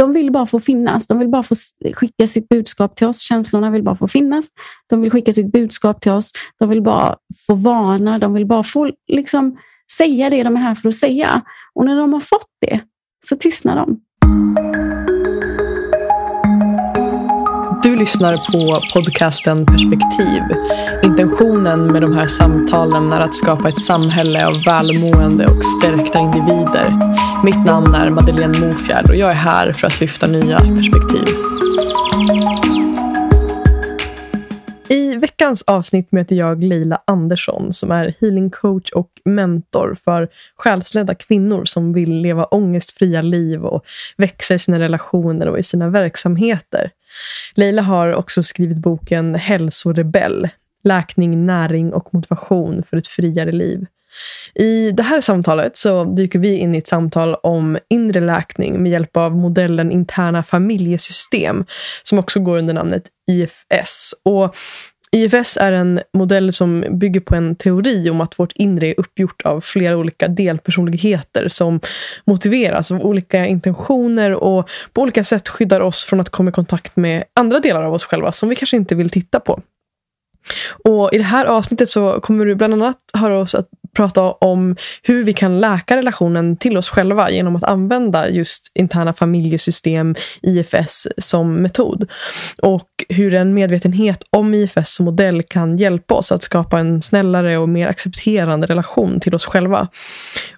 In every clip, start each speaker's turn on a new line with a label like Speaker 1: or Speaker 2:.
Speaker 1: de vill bara få finnas. De vill bara få skicka sitt budskap till oss. Känslorna vill bara få finnas. De vill skicka sitt budskap till oss. De vill bara få varna. De vill bara få liksom, säga det de är här för att säga. Och när de har fått det så tystnar de.
Speaker 2: Lyssnar på podcasten Perspektiv. Intentionen med de här samtalen är att skapa ett samhälle av välmående och stärkta individer. Mitt namn är Madeleine Mofjärd och jag är här för att lyfta nya perspektiv. I veckans avsnitt möter jag Leila Andersson som är healingcoach och mentor för själsledda kvinnor som vill leva ångestfria liv och växa i sina relationer och i sina verksamheter. Leila har också skrivit boken Hälsorebell. Läkning, näring och motivation för ett friare liv. I det här samtalet så dyker vi in i ett samtal om inre läkning med hjälp av modellen interna familjesystem som också går under namnet IFS. Och IFS är en modell som bygger på en teori om att vårt inre är uppgjort av flera olika delpersonligheter som motiveras av olika intentioner och på olika sätt skyddar oss från att komma i kontakt med andra delar av oss själva som vi kanske inte vill titta på. Och I det här avsnittet så kommer du bland annat höra oss att prata om hur vi kan läka relationen till oss själva genom att använda just interna familjesystem, IFS, som metod. Och hur en medvetenhet om IFS som modell kan hjälpa oss att skapa en snällare och mer accepterande relation till oss själva.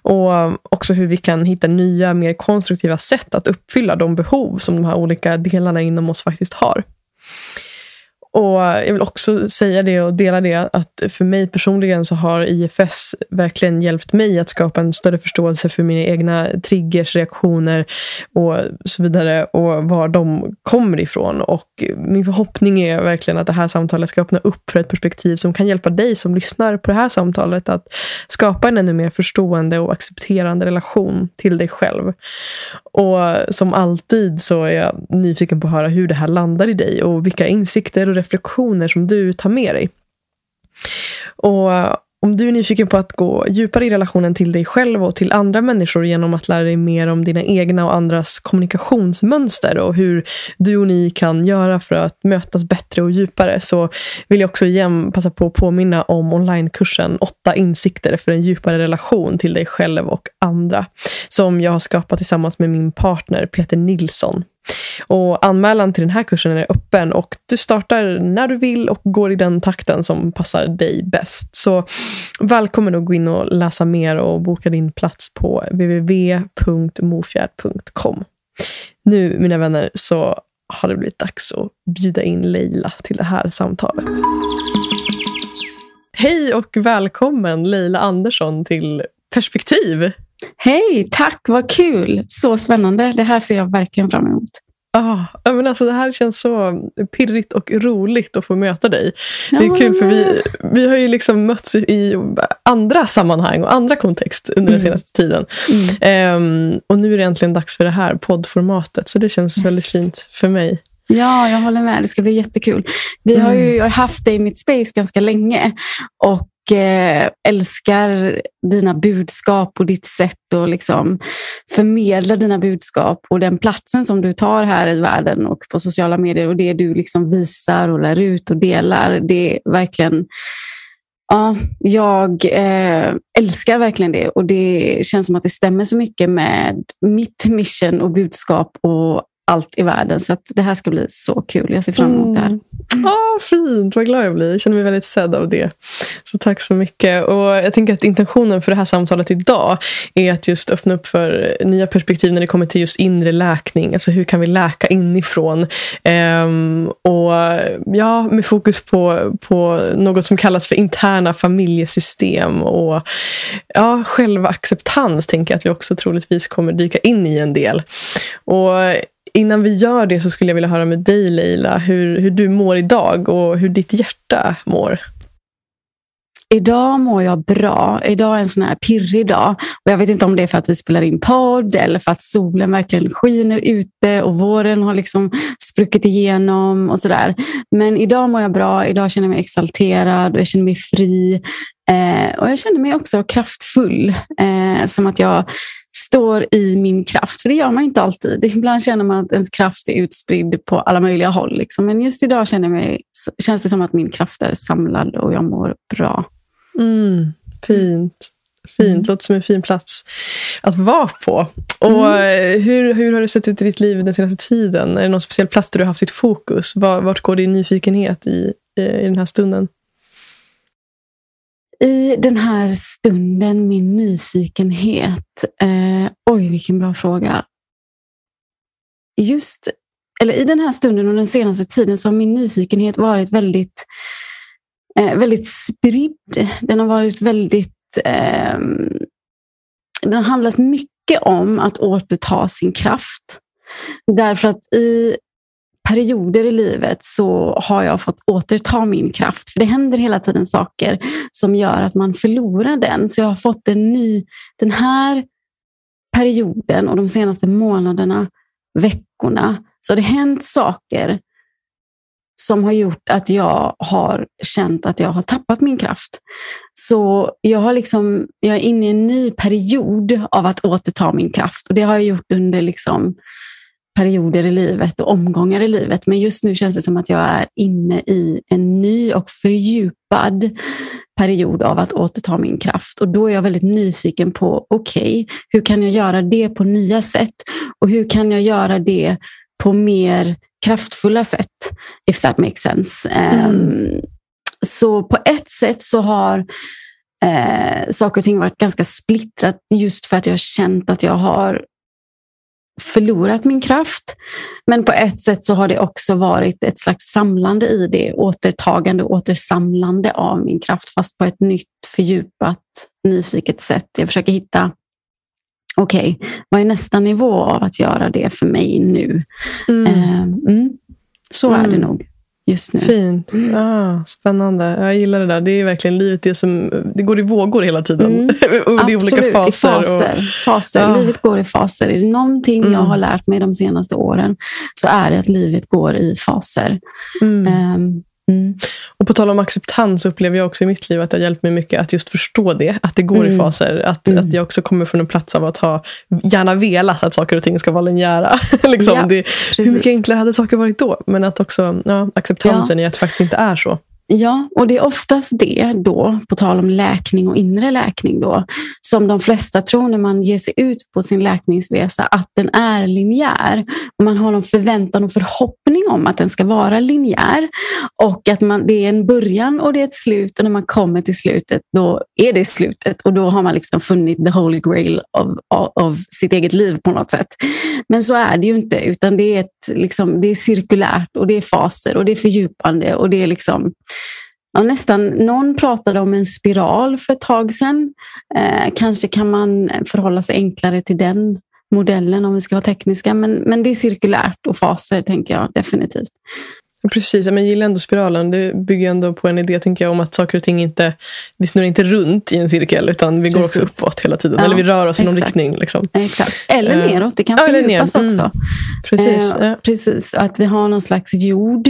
Speaker 2: Och också hur vi kan hitta nya, mer konstruktiva sätt att uppfylla de behov som de här olika delarna inom oss faktiskt har. Och Jag vill också säga det och dela det att för mig personligen så har IFS verkligen hjälpt mig att skapa en större förståelse för mina egna triggers, reaktioner och så vidare och var de kommer ifrån. Och min förhoppning är verkligen att det här samtalet ska öppna upp för ett perspektiv som kan hjälpa dig som lyssnar på det här samtalet att skapa en ännu mer förstående och accepterande relation till dig själv. Och som alltid så är jag nyfiken på att höra hur det här landar i dig och vilka insikter och reflektioner som du tar med dig. Och om du är nyfiken på att gå djupare i relationen till dig själv och till andra människor genom att lära dig mer om dina egna och andras kommunikationsmönster och hur du och ni kan göra för att mötas bättre och djupare så vill jag också igen passa på att påminna om onlinekursen 8 insikter för en djupare relation till dig själv och andra som jag har skapat tillsammans med min partner Peter Nilsson. Och Anmälan till den här kursen är öppen och du startar när du vill och går i den takten som passar dig bäst. Så välkommen att gå in och läsa mer och boka din plats på www.mofjärd.com. Nu, mina vänner, så har det blivit dags att bjuda in Leila till det här samtalet. Hej och välkommen Leila Andersson till Perspektiv.
Speaker 1: Hej, tack, vad kul. Så spännande. Det här ser jag verkligen fram emot.
Speaker 2: Ah, men alltså det här känns så pirrigt och roligt att få möta dig. Det är kul för vi, vi har ju liksom mötts i andra sammanhang och andra kontext under den mm. senaste tiden. Mm. Um, och nu är det äntligen dags för det här poddformatet så det känns yes. väldigt fint för mig.
Speaker 1: Ja, jag håller med. Det ska bli jättekul. Vi har ju mm. haft dig i mitt space ganska länge och Eh, älskar dina budskap och ditt sätt att liksom förmedla dina budskap och den platsen som du tar här i världen och på sociala medier och det du liksom visar och lär ut och delar. Det är verkligen Ja, jag eh, älskar verkligen det och det känns som att det stämmer så mycket med mitt mission och budskap och allt i världen. Så det här ska bli så kul. Jag ser fram emot det här.
Speaker 2: Mm. Ah, fint, vad glad jag blir. Jag känner mig väldigt sedd av det. Så tack så mycket. Och Jag tänker att intentionen för det här samtalet idag är att just öppna upp för nya perspektiv när det kommer till just inre läkning. Alltså hur kan vi läka inifrån? Um, och ja, Med fokus på, på något som kallas för interna familjesystem och ja, självacceptans tänker jag att vi också troligtvis kommer dyka in i en del. Och Innan vi gör det så skulle jag vilja höra med dig Leila, hur, hur du mår idag och hur ditt hjärta mår.
Speaker 1: Idag mår jag bra. Idag är en sån här pirrig dag. Och jag vet inte om det är för att vi spelar in podd eller för att solen verkligen skiner ute och våren har liksom spruckit igenom och sådär. Men idag mår jag bra. Idag känner jag mig exalterad och jag känner mig fri. Eh, och jag känner mig också kraftfull. Eh, som att jag står i min kraft. För det gör man inte alltid. Ibland känner man att ens kraft är utspridd på alla möjliga håll. Liksom. Men just idag känner mig, känns det som att min kraft är samlad och jag mår bra.
Speaker 2: Mm, fint. Fint, mm. låter som en fin plats att vara på. Och mm. hur, hur har det sett ut i ditt liv den senaste tiden? Är det någon speciell plats där du har haft ditt fokus? Vart går din nyfikenhet i, i den här stunden?
Speaker 1: I den här stunden, min nyfikenhet. Eh, oj, vilken bra fråga. Just, eller I den här stunden och den senaste tiden så har min nyfikenhet varit väldigt, eh, väldigt spridd. Den har varit väldigt... Eh, den har handlat mycket om att återta sin kraft. Därför att i perioder i livet så har jag fått återta min kraft. För det händer hela tiden saker som gör att man förlorar den. Så jag har fått en ny, den här perioden och de senaste månaderna, veckorna, så har det hänt saker som har gjort att jag har känt att jag har tappat min kraft. Så jag, har liksom, jag är inne i en ny period av att återta min kraft och det har jag gjort under liksom perioder i livet och omgångar i livet. Men just nu känns det som att jag är inne i en ny och fördjupad period av att återta min kraft. Och då är jag väldigt nyfiken på, okej, okay, hur kan jag göra det på nya sätt? Och hur kan jag göra det på mer kraftfulla sätt? If that makes sense. Mm. Um, så på ett sätt så har eh, saker och ting varit ganska splittrat just för att jag har känt att jag har förlorat min kraft. Men på ett sätt så har det också varit ett slags samlande i det, återtagande återsamlande av min kraft, fast på ett nytt, fördjupat, nyfiket sätt. Jag försöker hitta, okej, okay, vad är nästa nivå av att göra det för mig nu? Mm. Uh, mm. Så mm. är det nog just nu.
Speaker 2: Fint. Mm. Ah, spännande. Jag gillar det där. Det är verkligen livet det som det går i vågor hela tiden. Mm.
Speaker 1: i olika faser. I faser. Och... faser. Ah. Livet går i faser. Är det någonting mm. jag har lärt mig de senaste åren så är det att livet går i faser. Um,
Speaker 2: Mm. Och på tal om acceptans upplever jag också i mitt liv att det har hjälpt mig mycket att just förstå det. Att det går mm. i faser. Att, mm. att jag också kommer från en plats av att ha gärna velat att saker och ting ska vara linjära. liksom ja, det, hur mycket enklare hade saker varit då? Men att också ja, acceptansen ja. i att det faktiskt inte är så.
Speaker 1: Ja, och det är oftast det då, på tal om läkning och inre läkning då, som de flesta tror när man ger sig ut på sin läkningsresa, att den är linjär. Och man har någon förväntan och förhoppning om att den ska vara linjär. Och att man, det är en början och det är ett slut och när man kommer till slutet, då är det slutet. Och då har man liksom funnit the holy grail av, sitt eget liv på något sätt. Men så är det ju inte, utan det är, ett, liksom, det är cirkulärt och det är faser och det är fördjupande och det är liksom ja, nästan, någon pratade om en spiral för ett tag sedan. Eh, kanske kan man förhålla sig enklare till den modellen om vi ska vara tekniska. Men, men det är cirkulärt och faser, tänker jag definitivt.
Speaker 2: Precis, men jag gillar ändå spiralen. Det bygger ändå på en idé tänker jag, om att saker och ting inte... Vi snurrar inte runt i en cirkel, utan vi går också uppåt hela tiden. Ja, Eller vi rör oss i någon riktning. Liksom.
Speaker 1: Exakt. Eller uh, neråt, det kan fördjupas mm. också.
Speaker 2: Precis. Uh,
Speaker 1: ja. precis. Att vi har någon slags jord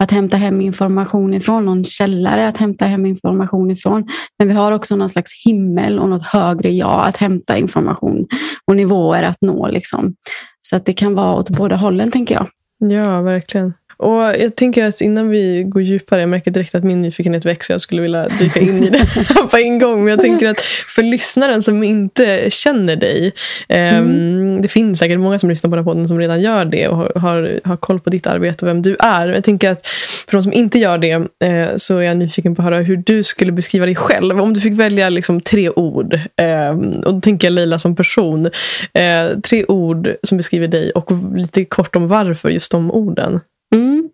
Speaker 1: att hämta hem information ifrån, någon källare att hämta hem information ifrån. Men vi har också någon slags himmel och något högre jag att hämta information och nivåer att nå. Liksom. Så att det kan vara åt båda hållen, tänker jag.
Speaker 2: Ja, verkligen. Och jag tänker att innan vi går djupare, jag märker direkt att min nyfikenhet växer. Jag skulle vilja dyka in i det på en gång. Men jag tänker att för lyssnaren som inte känner dig. Ehm, mm. det finns säkert många som lyssnar på den här podden som redan gör det och har, har koll på ditt arbete och vem du är. Jag tänker att för de som inte gör det eh, så är jag nyfiken på att höra hur du skulle beskriva dig själv. Om du fick välja liksom tre ord. Eh, och då tänker jag Leila som person. Eh, tre ord som beskriver dig och lite kort om varför just de orden.
Speaker 1: Mm.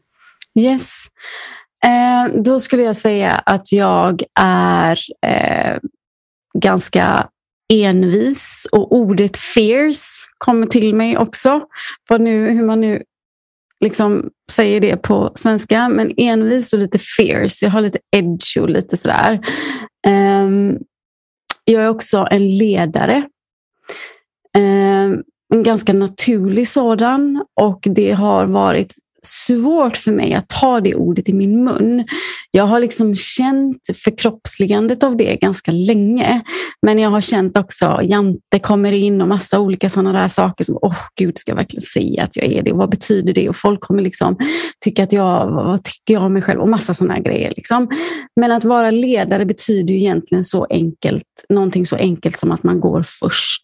Speaker 1: Yes. Eh, då skulle jag säga att jag är eh, ganska envis och ordet fierce kommer till mig också. Vad nu, hur man nu liksom säger det på svenska. Men envis och lite fierce. Jag har lite edge och lite sådär. Eh, jag är också en ledare. Ehm, en ganska naturlig sådan och det har varit svårt för mig att ta det ordet i min mun. Jag har liksom känt förkroppsligandet av det ganska länge. Men jag har känt också Jante kommer in och massa olika sådana där saker som, åh oh, gud, ska jag verkligen säga att jag är det? Och vad betyder det? Och folk kommer liksom tycka att jag, vad tycker jag om mig själv? Och massa sådana grejer. Liksom. Men att vara ledare betyder ju egentligen så enkelt, någonting så enkelt som att man går först.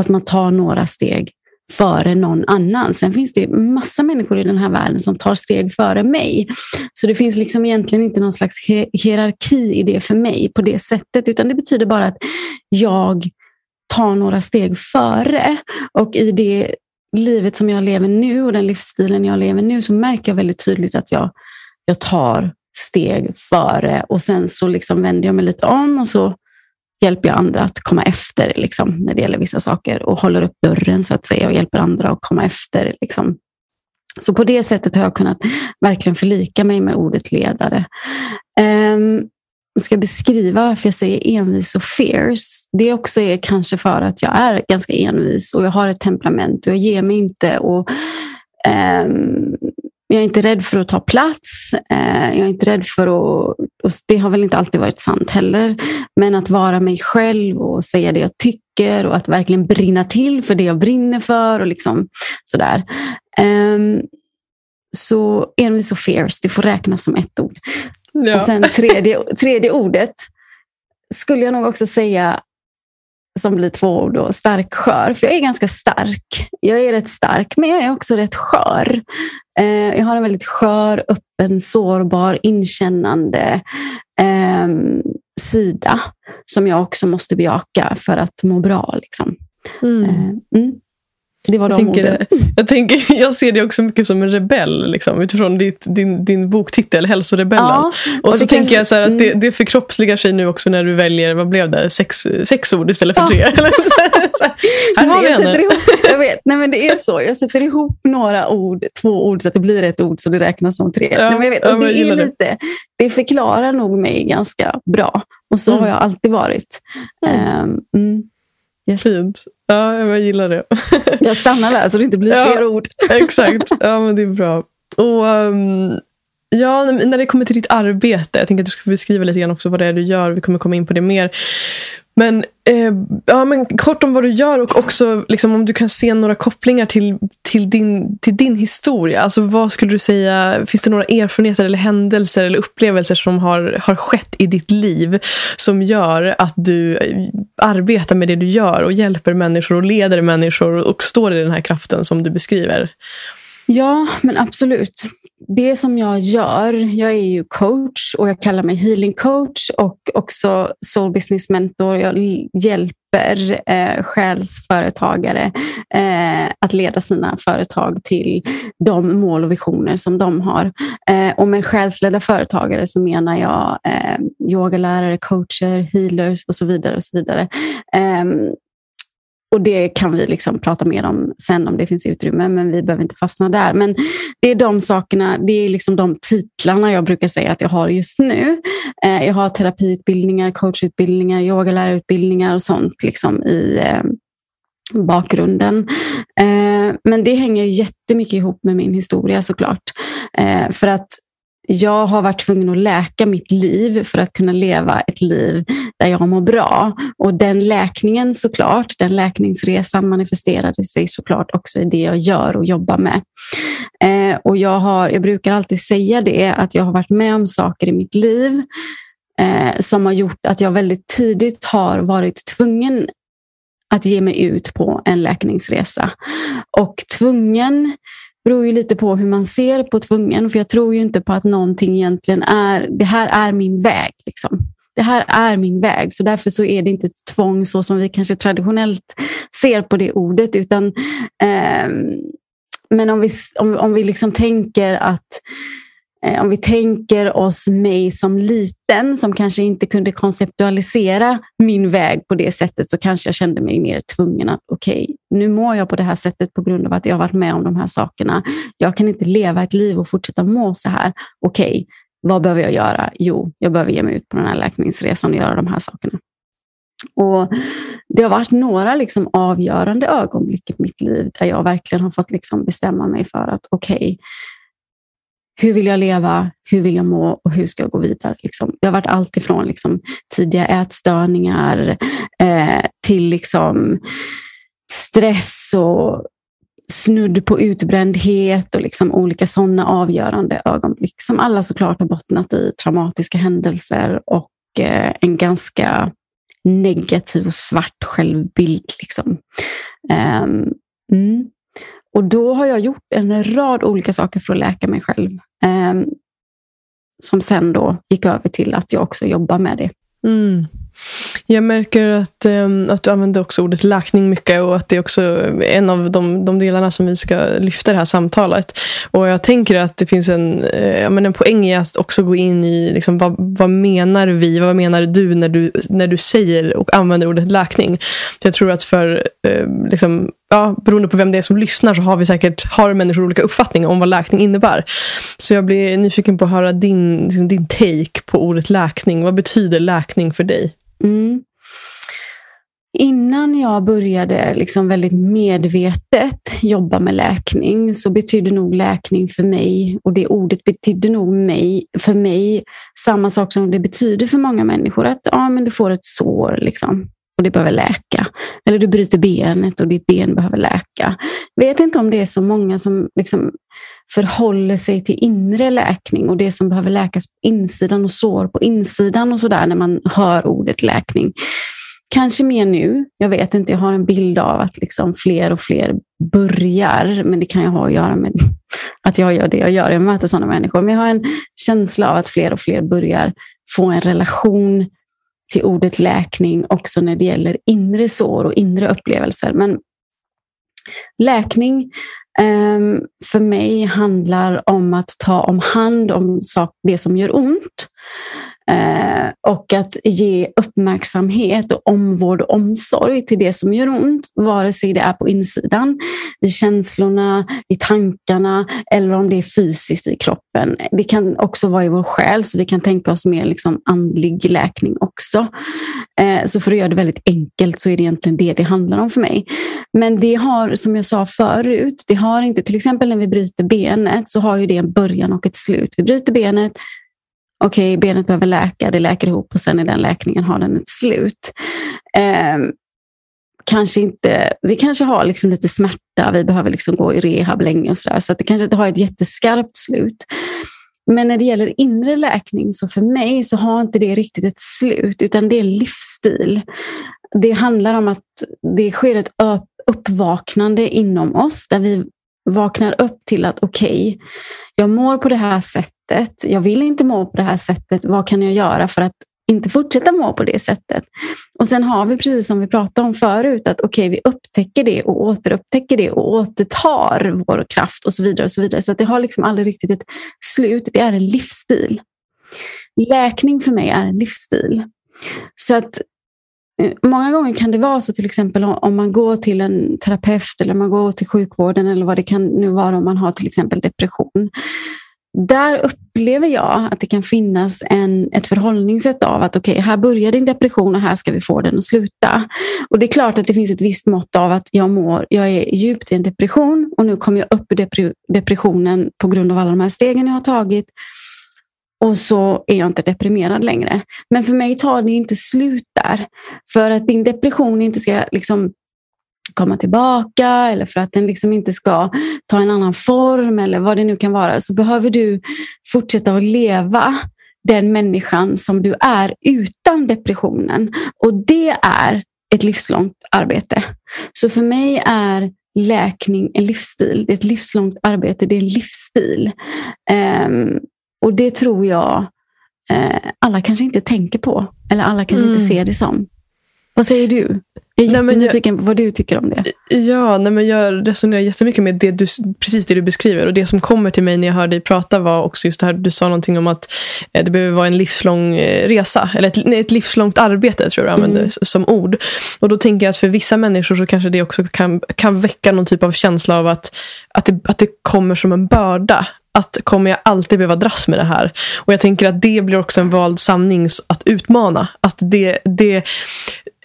Speaker 1: Att man tar några steg före någon annan. Sen finns det massa människor i den här världen som tar steg före mig. Så det finns liksom egentligen inte någon slags hierarki i det för mig på det sättet, utan det betyder bara att jag tar några steg före. Och i det livet som jag lever nu och den livsstilen jag lever nu så märker jag väldigt tydligt att jag, jag tar steg före och sen så liksom vänder jag mig lite om och så hjälper jag andra att komma efter liksom, när det gäller vissa saker och håller upp dörren så att säga och hjälper andra att komma efter. Liksom. Så på det sättet har jag kunnat verkligen förlika mig med ordet ledare. Um, jag ska beskriva varför jag säger envis och fierce. Det också är kanske för att jag är ganska envis och jag har ett temperament och jag ger mig inte. Och, um, jag är inte rädd för att ta plats. Uh, jag är inte rädd för att och det har väl inte alltid varit sant heller. Men att vara mig själv och säga det jag tycker och att verkligen brinna till för det jag brinner för och liksom sådär. Um, så envis och fierce, det får räknas som ett ord. Ja. Och sen tredje, tredje ordet skulle jag nog också säga som blir två ord, då, stark skör. För jag är ganska stark. Jag är rätt stark, men jag är också rätt skör. Eh, jag har en väldigt skör, öppen, sårbar, inkännande eh, sida som jag också måste bejaka för att må bra. Liksom. Mm. Eh, mm. Det var
Speaker 2: jag, tänker, jag, tänker, jag ser dig också mycket som en rebell liksom, utifrån ditt, din, din boktitel Hälsorebellen. Ja, och, och så tänker jag så att det, mm. det förkroppsligar sig nu också när du väljer, vad blev det, sex, sex ord istället för ja. tre. Eller så, så
Speaker 1: här har vi henne. Ihop, jag vet, nej men det är så. Jag sätter ihop några ord, två ord så att det blir ett ord så det räknas som tre. Ja, nej, men jag vet, och det, är lite, det förklarar nog mig ganska bra. Och så mm. har jag alltid varit. Mm. Um,
Speaker 2: yes. Fint. Ja, jag gillar det.
Speaker 1: jag stannar där så det inte blir ja, fler ord.
Speaker 2: exakt, ja, men det är bra. Och um, ja, När det kommer till ditt arbete, jag tänker att du ska beskriva lite grann också vad det är du gör. Vi kommer komma in på det mer. Men, eh, ja, men kort om vad du gör och också liksom, om du kan se några kopplingar till, till, din, till din historia. Alltså, vad skulle du säga, Finns det några erfarenheter eller händelser eller upplevelser som har, har skett i ditt liv som gör att du eh, arbetar med det du gör och hjälper människor och leder människor och står i den här kraften som du beskriver?
Speaker 1: Ja, men absolut. Det som jag gör, jag är ju coach och jag kallar mig healing coach och också soul business mentor. Jag hjälper eh, själsföretagare eh, att leda sina företag till de mål och visioner som de har. Eh, och med själsledda företagare så menar jag eh, yogalärare, coacher, healers och så vidare. och så vidare. Ehm, och det kan vi liksom prata mer om sen om det finns utrymme, men vi behöver inte fastna där. Men det är de sakerna, det är liksom de titlarna jag brukar säga att jag har just nu. Eh, jag har terapiutbildningar, coachutbildningar, yogalärarutbildningar och sånt liksom i eh, bakgrunden. Eh, men det hänger jättemycket ihop med min historia såklart. Eh, för att jag har varit tvungen att läka mitt liv för att kunna leva ett liv där jag mår bra. Och den läkningen såklart, den läkningsresan manifesterade sig såklart också i det jag gör och jobbar med. Eh, och jag, har, jag brukar alltid säga det, att jag har varit med om saker i mitt liv eh, som har gjort att jag väldigt tidigt har varit tvungen att ge mig ut på en läkningsresa. Och tvungen beror ju lite på hur man ser på tvungen. För jag tror ju inte på att någonting egentligen är, det här är min väg. Liksom. Det här är min väg. Så därför så är det inte ett tvång så som vi kanske traditionellt ser på det ordet. Utan, eh, men om vi, om, om vi liksom tänker att Eh, Eh, om vi tänker oss mig som liten som kanske inte kunde konceptualisera min väg på det sättet så kanske jag kände mig mer tvungen att okej, okay, nu mår jag på det här sättet på grund av att jag har varit med om de här sakerna. Jag kan inte leva ett liv och fortsätta må så här. Okej, okay, vad behöver jag göra? Jo, jag behöver ge mig ut på den här läkningsresan och göra de här sakerna. Och Det har varit några liksom avgörande ögonblick i mitt liv där jag verkligen har fått liksom bestämma mig för att okej, okay, hur vill jag leva, hur vill jag må och hur ska jag gå vidare? Liksom. Det har varit allt ifrån liksom, tidiga ätstörningar eh, till liksom, stress och snudd på utbrändhet och liksom olika sådana avgörande ögonblick som alla såklart har bottnat i traumatiska händelser och eh, en ganska negativ och svart självbild. Liksom. Um, mm. Och då har jag gjort en rad olika saker för att läka mig själv. Eh, som sen då gick över till att jag också jobbar med det.
Speaker 2: Mm. Jag märker att, um, att du använder också ordet läkning mycket och att det är också en av de, de delarna som vi ska lyfta i det här samtalet. Och jag tänker att det finns en, eh, men en poäng i att också gå in i liksom, vad, vad menar vi, vad menar du när, du när du säger och använder ordet läkning. Jag tror att för eh, liksom, ja, beroende på vem det är som lyssnar så har vi säkert har människor olika uppfattningar om vad läkning innebär. Så jag blir nyfiken på att höra din, liksom, din take på ordet läkning. Vad betyder läkning för dig? Mm.
Speaker 1: Innan jag började liksom väldigt medvetet jobba med läkning så betydde nog läkning för mig, och det ordet betydde nog mig, för mig samma sak som det betyder för många människor. Att ja, men du får ett sår liksom, och det behöver läka. Eller du bryter benet och ditt ben behöver läka. Jag vet inte om det är så många som liksom förhåller sig till inre läkning och det som behöver läkas på insidan och sår på insidan och sådär när man hör ordet läkning. Kanske mer nu. Jag vet inte, jag har en bild av att liksom fler och fler börjar, men det kan ju ha att göra med att jag gör det jag gör. Jag möter sådana människor. Men jag har en känsla av att fler och fler börjar få en relation till ordet läkning också när det gäller inre sår och inre upplevelser. Men läkning ehm, för mig handlar om att ta om hand om det som gör ont. Eh, och att ge uppmärksamhet och omvård och omsorg till det som gör ont, vare sig det är på insidan, i känslorna, i tankarna eller om det är fysiskt i kroppen. Det kan också vara i vår själ, så vi kan tänka oss mer liksom andlig läkning också. Eh, så för att göra det väldigt enkelt så är det egentligen det det handlar om för mig. Men det har, som jag sa förut, det har inte, till exempel när vi bryter benet så har ju det en början och ett slut. Vi bryter benet, okej, okay, benet behöver läka, det läker ihop och sen i den läkningen har den ett slut. Eh, kanske inte, vi kanske har liksom lite smärta, vi behöver liksom gå i rehab länge och sådär, så att det kanske inte har ett jätteskarpt slut. Men när det gäller inre läkning, så för mig så har inte det riktigt ett slut, utan det är en livsstil. Det handlar om att det sker ett uppvaknande inom oss, där vi vaknar upp till att okej, okay, jag mår på det här sättet. Jag vill inte må på det här sättet. Vad kan jag göra för att inte fortsätta må på det sättet? Och sen har vi, precis som vi pratade om förut, att okej, okay, vi upptäcker det och återupptäcker det och återtar vår kraft och så vidare. och Så vidare. Så det har liksom aldrig riktigt ett slut. Det är en livsstil. Läkning för mig är en livsstil. Så att eh, många gånger kan det vara så till exempel om man går till en terapeut eller man går till sjukvården eller vad det kan nu vara om man har till exempel depression. Där upplever jag att det kan finnas en, ett förhållningssätt av att okej, okay, här börjar din depression och här ska vi få den att sluta. Och det är klart att det finns ett visst mått av att jag mår, jag är djupt i en depression och nu kommer jag upp ur depressionen på grund av alla de här stegen jag har tagit och så är jag inte deprimerad längre. Men för mig tar det inte slut där. För att din depression inte ska liksom komma tillbaka eller för att den liksom inte ska ta en annan form eller vad det nu kan vara så behöver du fortsätta att leva den människan som du är utan depressionen. Och det är ett livslångt arbete. Så för mig är läkning en livsstil. Det är ett livslångt arbete, det är en livsstil. Um, och det tror jag eh, alla kanske inte tänker på. Eller alla kanske mm. inte ser det som. Vad säger du? Jag är jättenyfiken på vad du tycker om det.
Speaker 2: Ja, nej men jag resonerar jättemycket med det du, precis det du beskriver. Och Det som kommer till mig när jag hör dig prata var också just det här du sa någonting om att eh, det behöver vara en livslång eh, resa. Eller ett, nej, ett livslångt arbete, tror jag du använder mm. som ord. Och Då tänker jag att för vissa människor så kanske det också kan, kan väcka någon typ av känsla av att, att, det, att det kommer som en börda att kommer jag alltid behöva dras med det här? Och jag tänker att det blir också en vald sanning att utmana. Att det, det,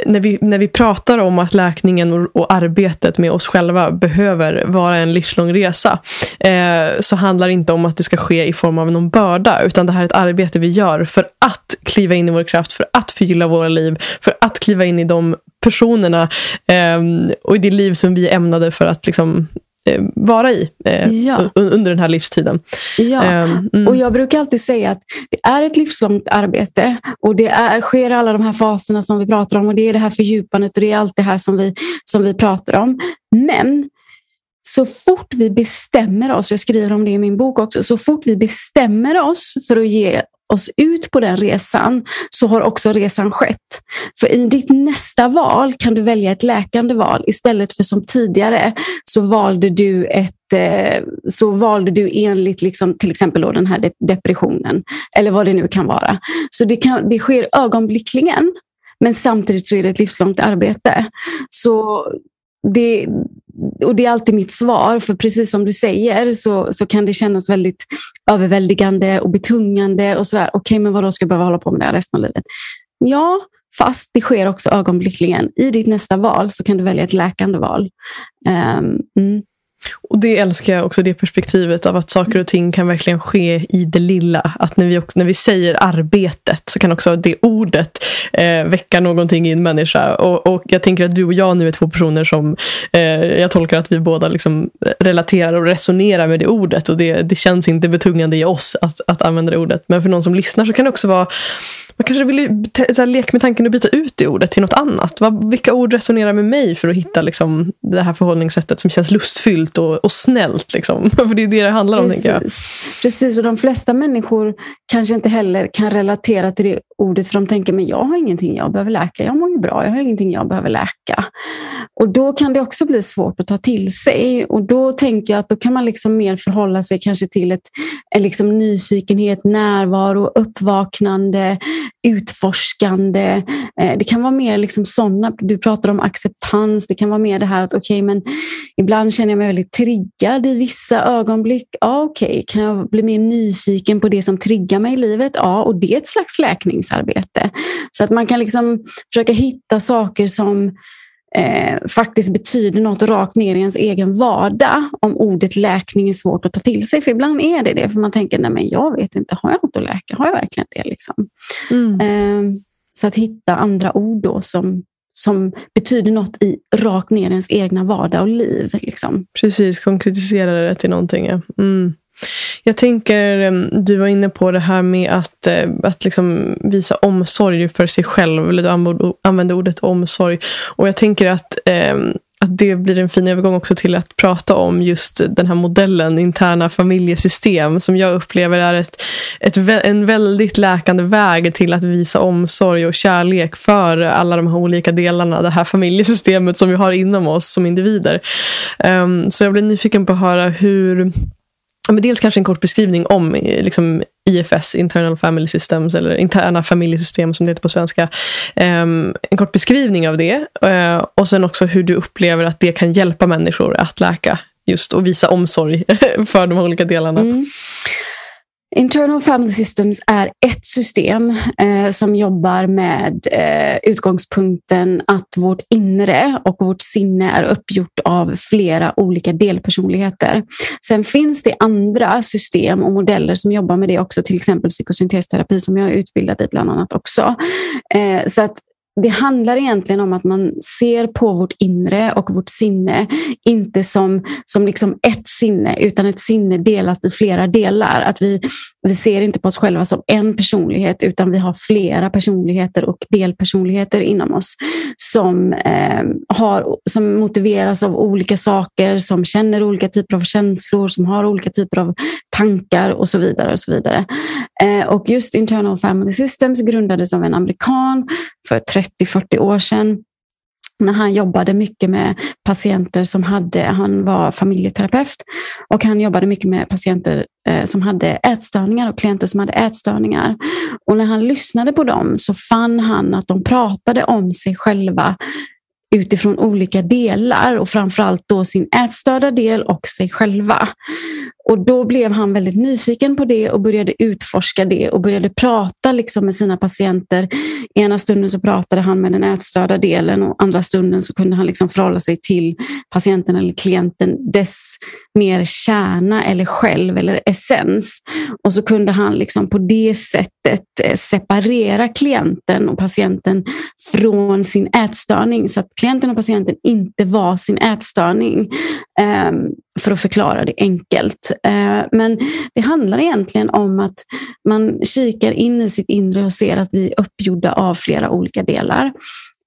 Speaker 2: när, vi, när vi pratar om att läkningen och, och arbetet med oss själva behöver vara en livslång resa eh, så handlar det inte om att det ska ske i form av någon börda utan det här är ett arbete vi gör för att kliva in i vår kraft, för att förgylla våra liv, för att kliva in i de personerna eh, och i det liv som vi är ämnade för att liksom, vara i eh, ja. under den här livstiden.
Speaker 1: Ja, ehm, mm. och jag brukar alltid säga att det är ett livslångt arbete och det är, sker alla de här faserna som vi pratar om och det är det här fördjupandet och det är allt det här som vi, som vi pratar om. Men så fort vi bestämmer oss, jag skriver om det i min bok också, så fort vi bestämmer oss för att ge oss ut på den resan så har också resan skett. För i ditt nästa val kan du välja ett läkande val istället för som tidigare så valde du ett eh, så valde du enligt liksom, till exempel då den här depressionen eller vad det nu kan vara. Så det, kan, det sker ögonblickligen men samtidigt så är det ett livslångt arbete. Så det, och det är alltid mitt svar, för precis som du säger så, så kan det kännas väldigt överväldigande och betungande. och sådär. Okej, okay, men vadå, ska jag behöva hålla på med det här resten av livet? Ja, fast det sker också ögonblickligen. I ditt nästa val så kan du välja ett läkande val. Um, mm.
Speaker 2: Och Det älskar jag också, det perspektivet av att saker och ting kan verkligen ske i det lilla. Att när vi, också, när vi säger arbetet så kan också det ordet eh, väcka någonting i en människa. Och, och, Jag tänker att du och jag nu är två personer som eh, jag tolkar att vi båda liksom relaterar och resonerar med det ordet. Och Det, det känns inte betungande i oss att, att använda det ordet. Men för någon som lyssnar så kan det också vara man kanske vill så här, leka med tanken att byta ut det ordet till något annat. Vad, vilka ord resonerar med mig för att hitta liksom, det här förhållningssättet som känns lustfyllt och, och snällt? Liksom. för det är det det handlar om.
Speaker 1: Precis. Jag. Precis, och de flesta människor kanske inte heller kan relatera till det ordet för de tänker men jag har ingenting jag behöver läka. Jag mår ju bra, jag har ingenting jag behöver läka. Och då kan det också bli svårt att ta till sig. Och då tänker jag att då kan man liksom mer förhålla sig kanske till ett, en liksom nyfikenhet, närvaro, uppvaknande, utforskande. Eh, det kan vara mer liksom sådana, du pratar om acceptans, det kan vara mer det här att okej, okay, men ibland känner jag mig väldigt triggad i vissa ögonblick. Ja, okej, okay. kan jag bli mer nyfiken på det som triggar mig i livet? Ja, och det är ett slags läkningsarbete. Så att man kan liksom försöka hitta saker som eh, faktiskt betyder något rakt ner i ens egen vardag om ordet läkning är svårt att ta till sig. För ibland är det det, för man tänker, nej men jag vet inte, har jag något att läka? Har jag verkligen det? Liksom? Mm. Eh, så att hitta andra ord då som, som betyder något i rakt ner i ens egna vardag och liv. Liksom.
Speaker 2: Precis, konkretisera det till någonting. Ja. Mm. Jag tänker, du var inne på det här med att, eh, att liksom visa omsorg för sig själv. Eller du använde ordet omsorg. Och jag tänker att, att det blir en fin övergång också till att prata om just den här modellen, interna familjesystem, som jag upplever är ett, ett, en väldigt läkande väg till att visa omsorg och kärlek för alla de här olika delarna, det här familjesystemet som vi har inom oss som individer. Så jag blir nyfiken på att höra hur men dels kanske en kort beskrivning om eh, liksom, IFS, Internal Family Systems, eller interna familjesystem som det heter på svenska. Um, en kort beskrivning av det uh, och sen också hur du upplever att det kan hjälpa människor att läka just och visa omsorg för de olika delarna. Mm.
Speaker 1: Internal Family Systems är ett system eh, som jobbar med eh, utgångspunkten att vårt inre och vårt sinne är uppgjort av flera olika delpersonligheter. Sen finns det andra system och modeller som jobbar med det också, till exempel psykosyntesterapi som jag är utbildad i bland annat också. Eh, så att det handlar egentligen om att man ser på vårt inre och vårt sinne inte som, som liksom ett sinne utan ett sinne delat i flera delar. Att vi, vi ser inte på oss själva som en personlighet utan vi har flera personligheter och delpersonligheter inom oss som, eh, har, som motiveras av olika saker, som känner olika typer av känslor, som har olika typer av tankar och så vidare. Och så vidare. Eh, och just Internal Family Systems grundades av en amerikan för 30-40 år sedan när han jobbade mycket med patienter som hade, han var familjeterapeut och han jobbade mycket med patienter eh, som hade ätstörningar och klienter som hade ätstörningar. Och när han lyssnade på dem så fann han att de pratade om sig själva utifrån olika delar och framförallt då sin ätstörda del och sig själva. Och Då blev han väldigt nyfiken på det och började utforska det och började prata liksom med sina patienter. Ena stunden så pratade han med den ätstörda delen och andra stunden så kunde han liksom förhålla sig till patienten eller klienten, dess mer kärna eller själv eller essens. Och så kunde han liksom på det sättet eh, separera klienten och patienten från sin ätstörning så att klienten och patienten inte var sin ätstörning. Ehm, för att förklara det enkelt. Eh, men det handlar egentligen om att man kikar in i sitt inre och ser att vi är uppgjorda av flera olika delar.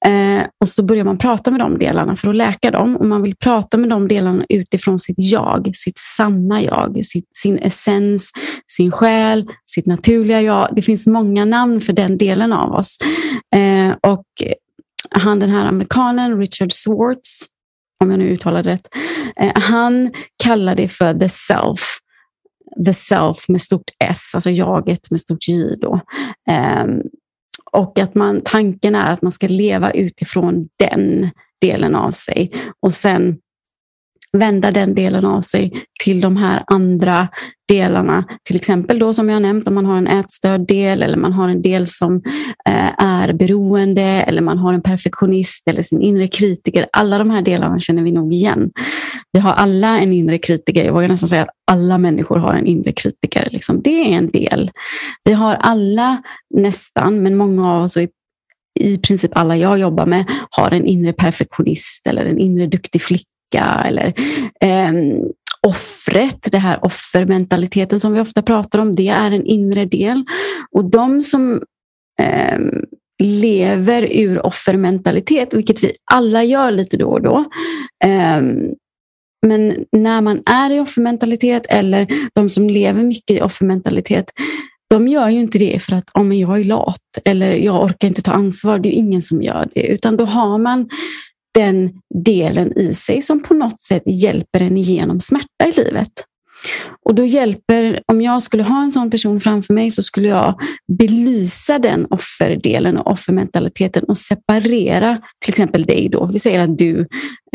Speaker 1: Eh, och så börjar man prata med de delarna för att läka dem. Och man vill prata med de delarna utifrån sitt jag, sitt sanna jag, sitt, sin essens, sin själ, sitt naturliga jag. Det finns många namn för den delen av oss. Eh, och han den här amerikanen, Richard Swartz, om jag nu uttalar det rätt, eh, han kallar det för the self. The self med stort S, alltså jaget med stort J. Då. Ehm, och att man, tanken är att man ska leva utifrån den delen av sig och sen vända den delen av sig till de här andra delarna. Till exempel då som jag nämnt om man har en ätstörd del eller man har en del som eh, är beroende eller man har en perfektionist eller sin inre kritiker. Alla de här delarna känner vi nog igen. Vi har alla en inre kritiker. Jag vågar nästan säga att alla människor har en inre kritiker. Liksom. Det är en del. Vi har alla nästan, men många av oss i princip alla jag jobbar med har en inre perfektionist eller en inre duktig flicka eller eh, offret, det här offermentaliteten som vi ofta pratar om, det är en inre del. Och de som eh, lever ur offermentalitet, vilket vi alla gör lite då och då, eh, men när man är i offermentalitet eller de som lever mycket i offermentalitet, de gör ju inte det för att om jag är lat eller jag orkar inte ta ansvar. Det är ingen som gör det, utan då har man den delen i sig som på något sätt hjälper en igenom smärta i livet. Och då hjälper, om jag skulle ha en sån person framför mig så skulle jag belysa den offerdelen och offermentaliteten och separera till exempel dig då. Vi säger att du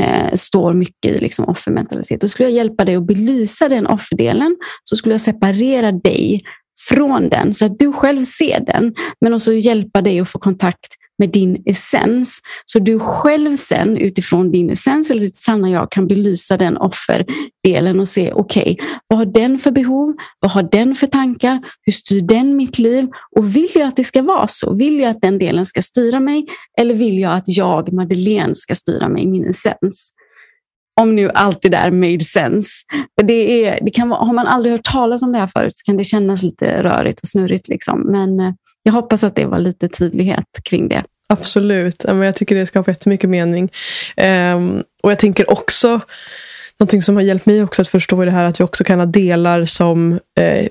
Speaker 1: eh, står mycket i liksom offermentalitet. Då skulle jag hjälpa dig att belysa den offerdelen. Så skulle jag separera dig från den så att du själv ser den. Men också hjälpa dig att få kontakt med din essens. Så du själv sen utifrån din essens eller ditt sanna jag kan belysa den offerdelen och se okej, okay, vad har den för behov? Vad har den för tankar? Hur styr den mitt liv? Och vill jag att det ska vara så? Vill jag att den delen ska styra mig? Eller vill jag att jag, Madeleine, ska styra mig, i min essens? Om nu allt det där made sense. För det är, det kan vara, har man aldrig hört talas om det här förut så kan det kännas lite rörigt och snurrigt. Liksom. Men eh, jag hoppas att det var lite tydlighet kring det.
Speaker 2: Absolut. Jag tycker det skapar jättemycket mening. Ehm, och jag tänker också, någonting som har hjälpt mig också att förstå det här, att vi också kan ha delar som, eh,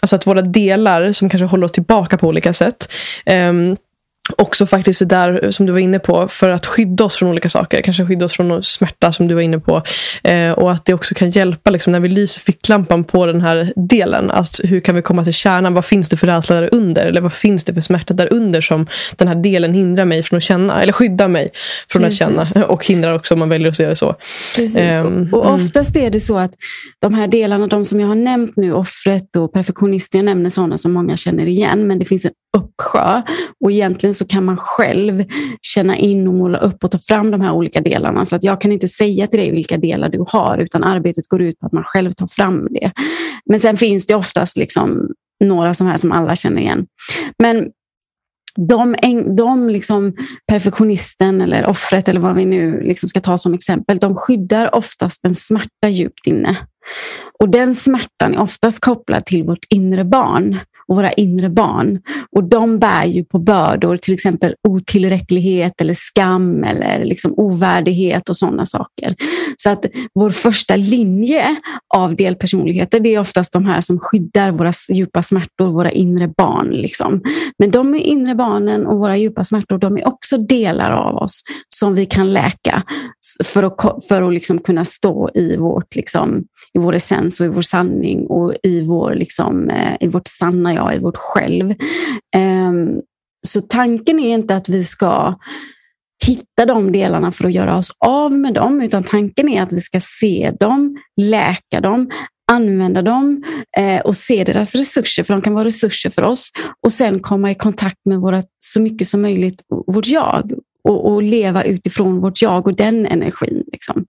Speaker 2: alltså att våra delar som kanske håller oss tillbaka på olika sätt. Ehm, Också faktiskt det där som du var inne på för att skydda oss från olika saker. Kanske skydda oss från smärta som du var inne på. Eh, och att det också kan hjälpa liksom, när vi lyser ficklampan på den här delen. Att hur kan vi komma till kärnan? Vad finns det för rädsla där under? Eller vad finns det för smärta där under som den här delen hindrar mig från att känna? Eller skyddar mig från Precis. att känna. Och hindrar också om man väljer att se det så.
Speaker 1: Precis. Um, och mm. oftast är det så att de här delarna, de som jag har nämnt nu, offret och perfektionisten, jag nämner sådana som många känner igen. Men det finns en uppsjö. Och egentligen så kan man själv känna in och måla upp och ta fram de här olika delarna. Så att jag kan inte säga till dig vilka delar du har, utan arbetet går ut på att man själv tar fram det. Men sen finns det oftast liksom några som här som alla känner igen. Men de, de liksom perfektionisten eller offret eller vad vi nu liksom ska ta som exempel, de skyddar oftast en smärta djupt inne. Och den smärtan är oftast kopplad till vårt inre barn och våra inre barn. Och de bär ju på bördor, till exempel otillräcklighet eller skam eller liksom ovärdighet och sådana saker. Så att vår första linje av delpersonligheter, det är oftast de här som skyddar våra djupa smärtor, våra inre barn. Liksom. Men de inre barnen och våra djupa smärtor, de är också delar av oss som vi kan läka för att, för att liksom kunna stå i, vårt, liksom, i vår essens och i vår sanning och i, vår, liksom, eh, i vårt sanna jag, i vårt själv. Ehm, så tanken är inte att vi ska hitta de delarna för att göra oss av med dem, utan tanken är att vi ska se dem, läka dem, använda dem eh, och se deras resurser, för de kan vara resurser för oss. Och sen komma i kontakt med våra, så mycket som möjligt vårt jag och, och leva utifrån vårt jag och den energin. Liksom.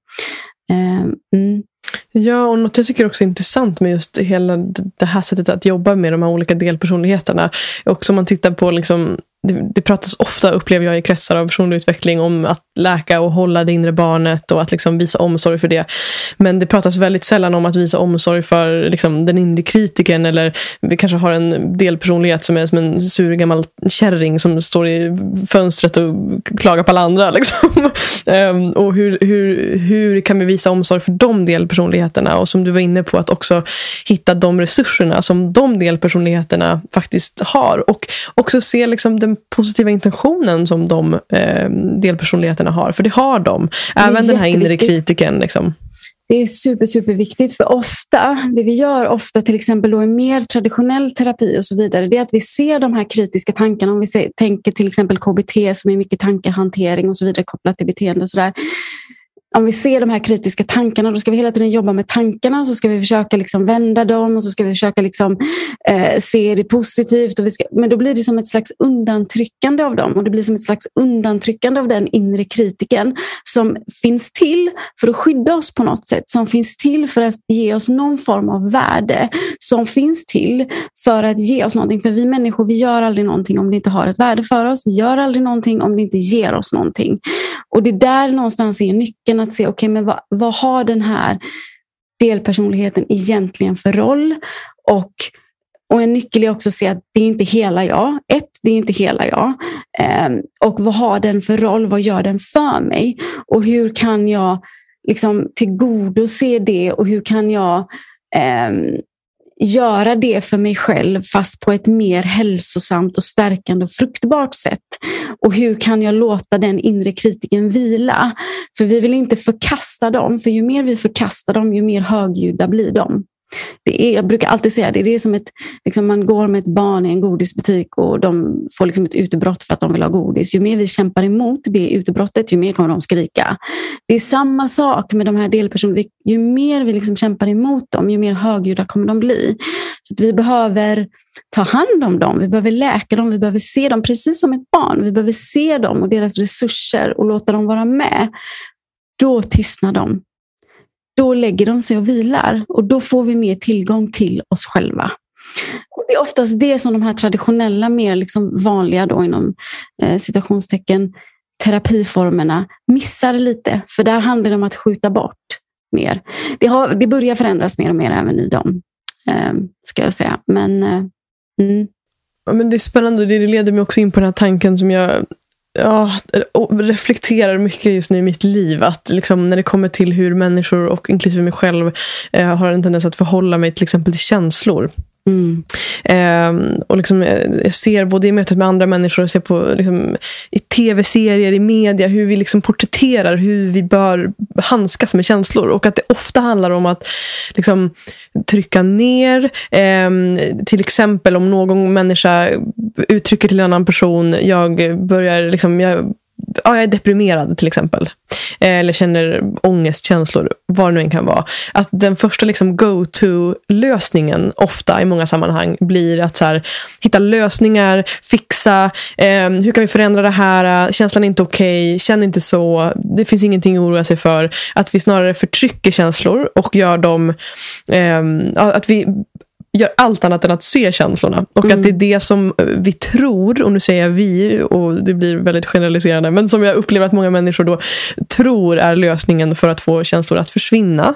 Speaker 1: Eh, mm.
Speaker 2: Ja, och något jag tycker också är intressant med just hela det här sättet att jobba med de här olika delpersonligheterna. Också om man tittar på liksom det, det pratas ofta, upplever jag, i kretsar av personlig utveckling om att läka och hålla det inre barnet och att liksom visa omsorg för det. Men det pratas väldigt sällan om att visa omsorg för liksom, den inre kritiken eller vi kanske har en delpersonlighet som är som en sur gammal kärring som står i fönstret och klagar på alla andra. Liksom. um, och hur, hur, hur kan vi visa omsorg för de delpersonligheterna? Och som du var inne på, att också hitta de resurserna som de delpersonligheterna faktiskt har. Och också se liksom, den positiva intentionen som de eh, delpersonligheterna har. För det har de. Även den här inre kritiken. Liksom.
Speaker 1: Det är super, superviktigt för ofta, det vi gör ofta till exempel då i mer traditionell terapi och så vidare, det är att vi ser de här kritiska tankarna. Om vi ser, tänker till exempel KBT som är mycket tankehantering och så vidare kopplat till beteende och sådär om vi ser de här kritiska tankarna, då ska vi hela tiden jobba med tankarna. Så ska vi försöka liksom vända dem och så ska vi försöka liksom, eh, se det positivt. Och vi ska, men då blir det som ett slags undantryckande av dem. Och det blir som ett slags undantryckande av den inre kritiken som finns till för att skydda oss på något sätt. Som finns till för att ge oss någon form av värde. Som finns till för att ge oss någonting. För vi människor, vi gör aldrig någonting om det inte har ett värde för oss. Vi gör aldrig någonting om det inte ger oss någonting. Och det där någonstans är nyckeln att se, okay, men vad, vad har den här delpersonligheten egentligen för roll? Och, och en nyckel är också att se att det är inte hela jag. Ett, det är inte hela jag. Ehm, och vad har den för roll? Vad gör den för mig? Och hur kan jag liksom tillgodose det och hur kan jag ehm, göra det för mig själv fast på ett mer hälsosamt och stärkande och fruktbart sätt. Och hur kan jag låta den inre kritiken vila? För vi vill inte förkasta dem, för ju mer vi förkastar dem, ju mer högljudda blir de. Det är, jag brukar alltid säga det, det är som att liksom man går med ett barn i en godisbutik och de får liksom ett utbrott för att de vill ha godis. Ju mer vi kämpar emot det utbrottet, ju mer kommer de skrika. Det är samma sak med de här delpersonerna. Ju mer vi liksom kämpar emot dem, ju mer högljudda kommer de bli. Så vi behöver ta hand om dem, vi behöver läka dem, vi behöver se dem precis som ett barn. Vi behöver se dem och deras resurser och låta dem vara med. Då tystnar de då lägger de sig och vilar och då får vi mer tillgång till oss själva. Och det är oftast det som de här traditionella, mer liksom vanliga då inom eh, citationstecken, terapiformerna missar lite. För där handlar det om att skjuta bort mer. Det, har, det börjar förändras mer och mer även i dem, eh, ska jag säga. Men, eh, mm.
Speaker 2: ja, men Det är spännande och det leder mig också in på den här tanken som jag ja, reflekterar mycket just nu i mitt liv. Att liksom, när det kommer till hur människor, och inklusive mig själv, eh, har en tendens att förhålla mig till exempel till känslor. Mm. Eh, och liksom, eh, jag ser både i mötet med andra människor och ser på liksom, i tv-serier, i media, hur vi liksom porträtterar hur vi bör handskas med känslor. Och att det ofta handlar om att liksom, trycka ner. Eh, till exempel om någon människa uttrycker till en annan person, jag börjar liksom, jag ja, jag är deprimerad till exempel. Eh, eller känner ångestkänslor, vad det nu än kan vara. Att den första liksom, go-to-lösningen ofta i många sammanhang blir att så här, hitta lösningar, fixa, eh, hur kan vi förändra det här, känslan är inte okej, okay, känn inte så, det finns ingenting att oroa sig för. Att vi snarare förtrycker känslor och gör dem, eh, att vi gör allt annat än att se känslorna. Och mm. att det är det som vi tror, och nu säger jag vi, och det blir väldigt generaliserande, men som jag upplever att många människor då tror är lösningen för att få känslor att försvinna.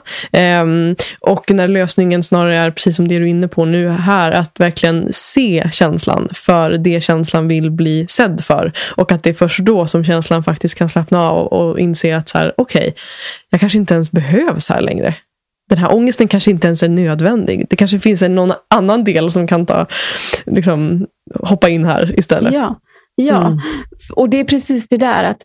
Speaker 2: Um, och när lösningen snarare är, precis som det du är inne på nu här, att verkligen se känslan för det känslan vill bli sedd för. Och att det är först då som känslan faktiskt kan slappna av och inse att så här, okej, okay, jag kanske inte ens behövs här längre den här ångesten kanske inte ens är nödvändig. Det kanske finns en, någon annan del som kan ta, liksom, hoppa in här istället.
Speaker 1: Ja, ja. Mm. och det är precis det där att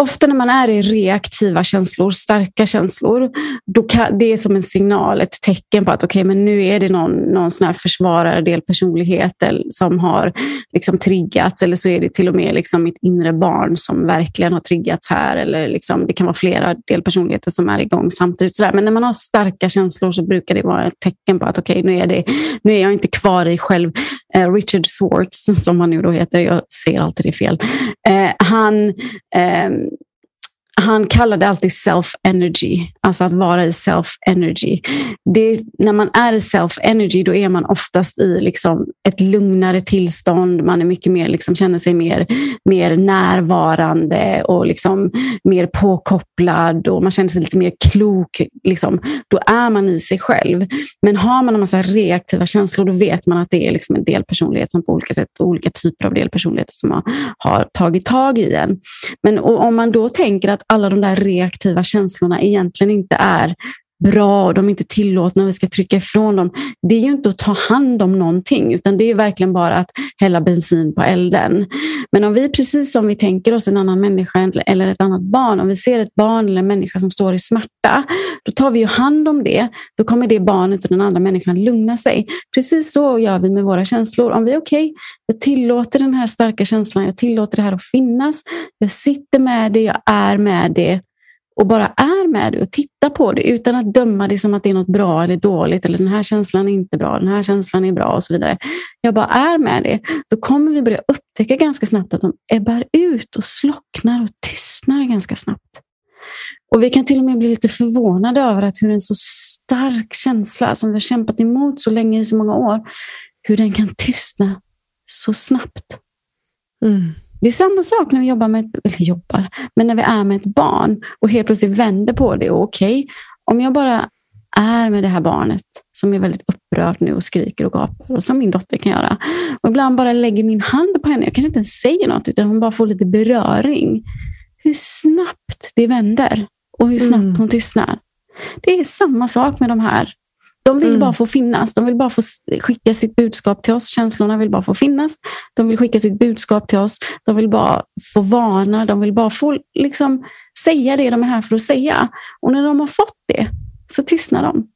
Speaker 1: ofta när man är i reaktiva känslor, starka känslor, då kan, det är som en signal, ett tecken på att okay, men nu är det någon, någon sån här försvarare, delpersonlighet som har liksom triggats eller så är det till och med liksom mitt inre barn som verkligen har triggats här. Eller liksom, det kan vara flera delpersonligheter som är igång samtidigt. Sådär. Men när man har starka känslor så brukar det vara ett tecken på att okay, nu, är det, nu är jag inte kvar i själv. Eh, Richard Swartz, som han nu då heter, jag ser alltid det fel. Eh, han eh, han kallade alltid self-energy, alltså att vara i self-energy. När man är i self-energy då är man oftast i liksom ett lugnare tillstånd. Man är mycket mer, liksom, känner sig mer, mer närvarande och liksom mer påkopplad och man känner sig lite mer klok. Liksom. Då är man i sig själv. Men har man en massa reaktiva känslor då vet man att det är liksom en delpersonlighet som på olika sätt, olika typer av delpersonligheter som har, har tagit tag i en. Men om man då tänker att alla de där reaktiva känslorna egentligen inte är bra och de är inte tillåtna och vi ska trycka ifrån dem. Det är ju inte att ta hand om någonting utan det är verkligen bara att hälla bensin på elden. Men om vi, precis som vi tänker oss en annan människa eller ett annat barn, om vi ser ett barn eller en människa som står i smärta, då tar vi ju hand om det. Då kommer det barnet och den andra människan lugna sig. Precis så gör vi med våra känslor. Om vi är okej, okay, jag tillåter den här starka känslan, jag tillåter det här att finnas, jag sitter med det, jag är med det och bara är med det och tittar på det utan att döma det som att det är något bra eller dåligt eller den här känslan är inte bra, den här känslan är bra och så vidare. Jag bara är med det. Då kommer vi börja upptäcka ganska snabbt att de ebbar ut och slocknar och tystnar ganska snabbt. Och Vi kan till och med bli lite förvånade över att hur en så stark känsla som vi har kämpat emot så länge i så många år, hur den kan tystna så snabbt. Mm. Det är samma sak när vi jobbar med, eller jobbar, men när vi är med ett barn och helt plötsligt vänder på det. Okej, okay, om jag bara är med det här barnet som är väldigt upprört nu och skriker och gapar och som min dotter kan göra. Och ibland bara lägger min hand på henne. Jag kanske inte ens säger något utan hon bara får lite beröring. Hur snabbt det vänder och hur snabbt mm. hon tystnar. Det är samma sak med de här de vill mm. bara få finnas. De vill bara få skicka sitt budskap till oss. Känslorna vill bara få finnas. De vill skicka sitt budskap till oss. De vill bara få varna. De vill bara få liksom, säga det de är här för att säga. Och när de har fått det så tystnar de.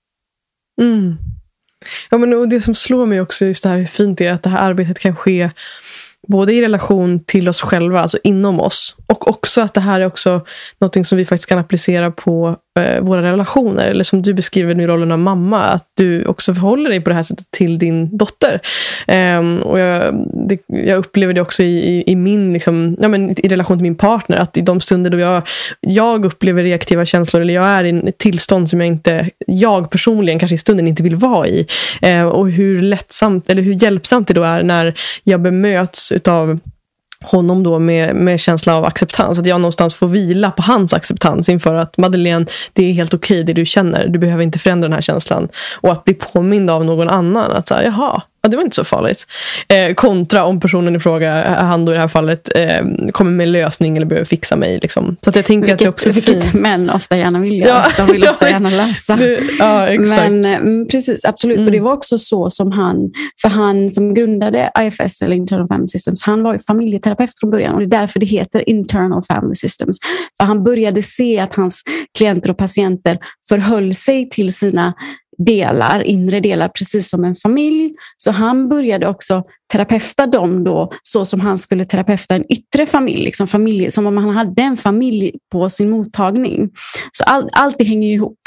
Speaker 2: Mm. Ja, men, och det som slår mig också, just det här hur fint det är att det här arbetet kan ske både i relation till oss själva, alltså inom oss, och också att det här är också något som vi faktiskt kan applicera på Eh, våra relationer. Eller som du beskriver nu i rollen av mamma, att du också förhåller dig på det här sättet till din dotter. Eh, och jag, det, jag, upplever det också i, i, i min, liksom, ja, men i relation till min partner, att i de stunder då jag, jag upplever reaktiva känslor, eller jag är i ett tillstånd som jag inte, jag personligen kanske i stunden inte vill vara i. Eh, och hur lättsamt, eller hur hjälpsamt det då är när jag bemöts utav honom då med, med känsla av acceptans. Att jag någonstans får vila på hans acceptans inför att Madeleine, det är helt okej okay, det du känner. Du behöver inte förändra den här känslan. Och att bli påmind av någon annan. Att säga, jaha, ja, det var inte så farligt. Eh, kontra om personen i fråga, eh, han då i det här fallet, eh, kommer med lösning eller behöver fixa mig. Liksom. Så att jag tänker vilket, att det också är
Speaker 1: vilket
Speaker 2: fint.
Speaker 1: män ofta gärna vill göra. Ja. De vill ofta gärna lösa.
Speaker 2: ja, exakt.
Speaker 1: Men mm, precis, absolut. Mm. Och det var också så som han, för han som grundade IFS, eller Internal Family Systems, han var ju familjeterapeut från början och det är därför det heter Internal Family Systems. För han började se att hans klienter och patienter förhöll sig till sina delar, inre delar, precis som en familj. Så han började också terapeuta dem då så som han skulle terapeuta en yttre familj, liksom familj som om han hade en familj på sin mottagning. Så all, allt det hänger ihop.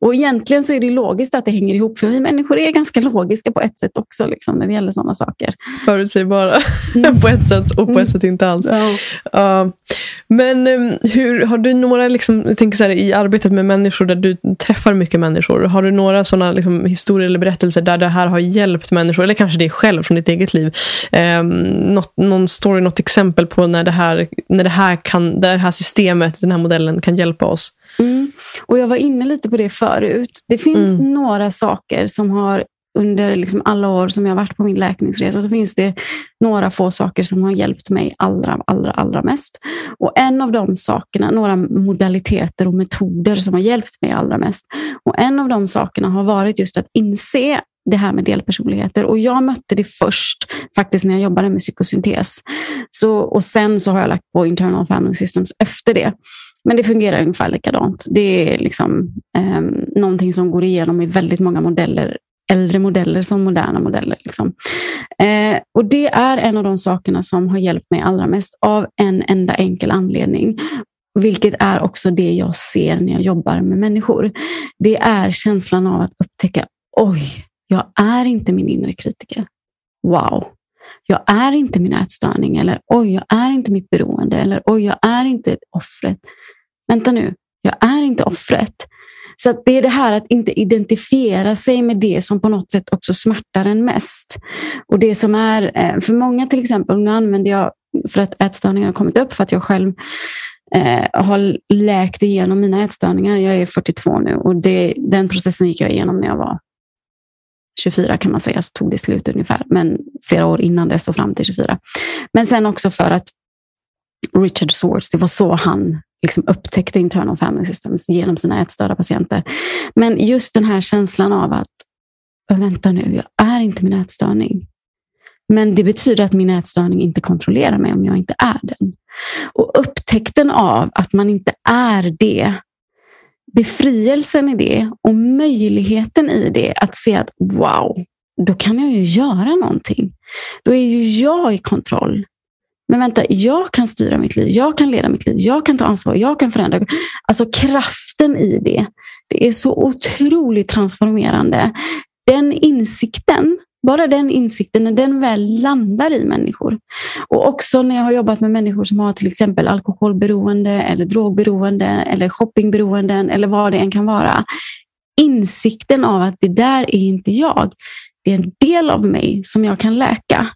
Speaker 1: Och egentligen så är det logiskt att det hänger ihop, för vi människor är ganska logiska på ett sätt också liksom, när det gäller sådana saker.
Speaker 2: Förutsägbara mm. på ett sätt och på mm. ett sätt inte alls. Ja. Uh, men um, hur, har du några, liksom, jag tänker så här, i arbetet med människor där du träffar mycket människor, har du några sådana liksom, historier eller berättelser där det här har hjälpt människor, eller kanske dig själv från ditt eget liv? Um, något, någon story, något exempel på när det här, när det här, kan, det här systemet, den här modellen kan hjälpa oss?
Speaker 1: Mm. Och Jag var inne lite på det förut. Det finns mm. några saker som har under liksom alla år som jag varit på min läkningsresa så finns det några få saker som har hjälpt mig allra, allra, allra mest. Och en av de sakerna, några modaliteter och metoder som har hjälpt mig allra mest. Och en av de sakerna har varit just att inse det här med delpersonligheter. Och jag mötte det först faktiskt när jag jobbade med psykosyntes. Så, och sen så har jag lagt på internal family systems efter det. Men det fungerar ungefär likadant. Det är liksom, eh, någonting som går igenom i väldigt många modeller äldre modeller som moderna modeller. Liksom. Eh, och Det är en av de sakerna som har hjälpt mig allra mest av en enda enkel anledning. Vilket är också det jag ser när jag jobbar med människor. Det är känslan av att upptäcka, oj, jag är inte min inre kritiker. Wow, jag är inte min ätstörning. Eller oj, jag är inte mitt beroende. Eller oj, jag är inte offret. Vänta nu, jag är inte offret. Så det är det här att inte identifiera sig med det som på något sätt också smärtar en mest. Och det som är, eh, för många till exempel, nu använder jag för att ätstörningar har kommit upp, för att jag själv eh, har läkt igenom mina ätstörningar. Jag är 42 nu och det, den processen gick jag igenom när jag var 24 kan man säga, så tog det slut ungefär. Men flera år innan dess och fram till 24. Men sen också för att Richard Swartz, det var så han liksom upptäckte internal family systems genom sina ätstörda patienter. Men just den här känslan av att, vänta nu, jag är inte min ätstörning. Men det betyder att min ätstörning inte kontrollerar mig om jag inte är den. Och upptäckten av att man inte är det, befrielsen i det och möjligheten i det att se att wow, då kan jag ju göra någonting. Då är ju jag i kontroll. Men vänta, jag kan styra mitt liv, jag kan leda mitt liv, jag kan ta ansvar, jag kan förändra. Alltså kraften i det, det är så otroligt transformerande. Den insikten, bara den insikten, när den väl landar i människor. Och också när jag har jobbat med människor som har till exempel alkoholberoende eller drogberoende eller shoppingberoenden eller vad det än kan vara. Insikten av att det där är inte jag. Det är en del av mig som jag kan läka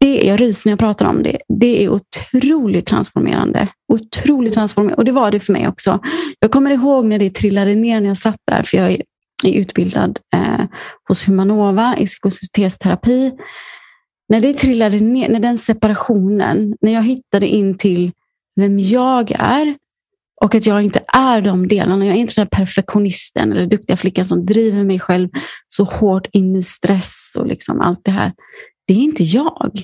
Speaker 1: det, jag ryser när jag pratar om det. Det är otroligt transformerande. Otroligt transformerande. Och det var det för mig också. Jag kommer ihåg när det trillade ner när jag satt där, för jag är är utbildad eh, hos Humanova i psykosynesterapi. När det trillade ner, när den separationen, när jag hittade in till vem jag är och att jag inte är de delarna. Jag är inte den perfektionisten eller duktiga flickan som driver mig själv så hårt in i stress och liksom allt det här det är inte jag.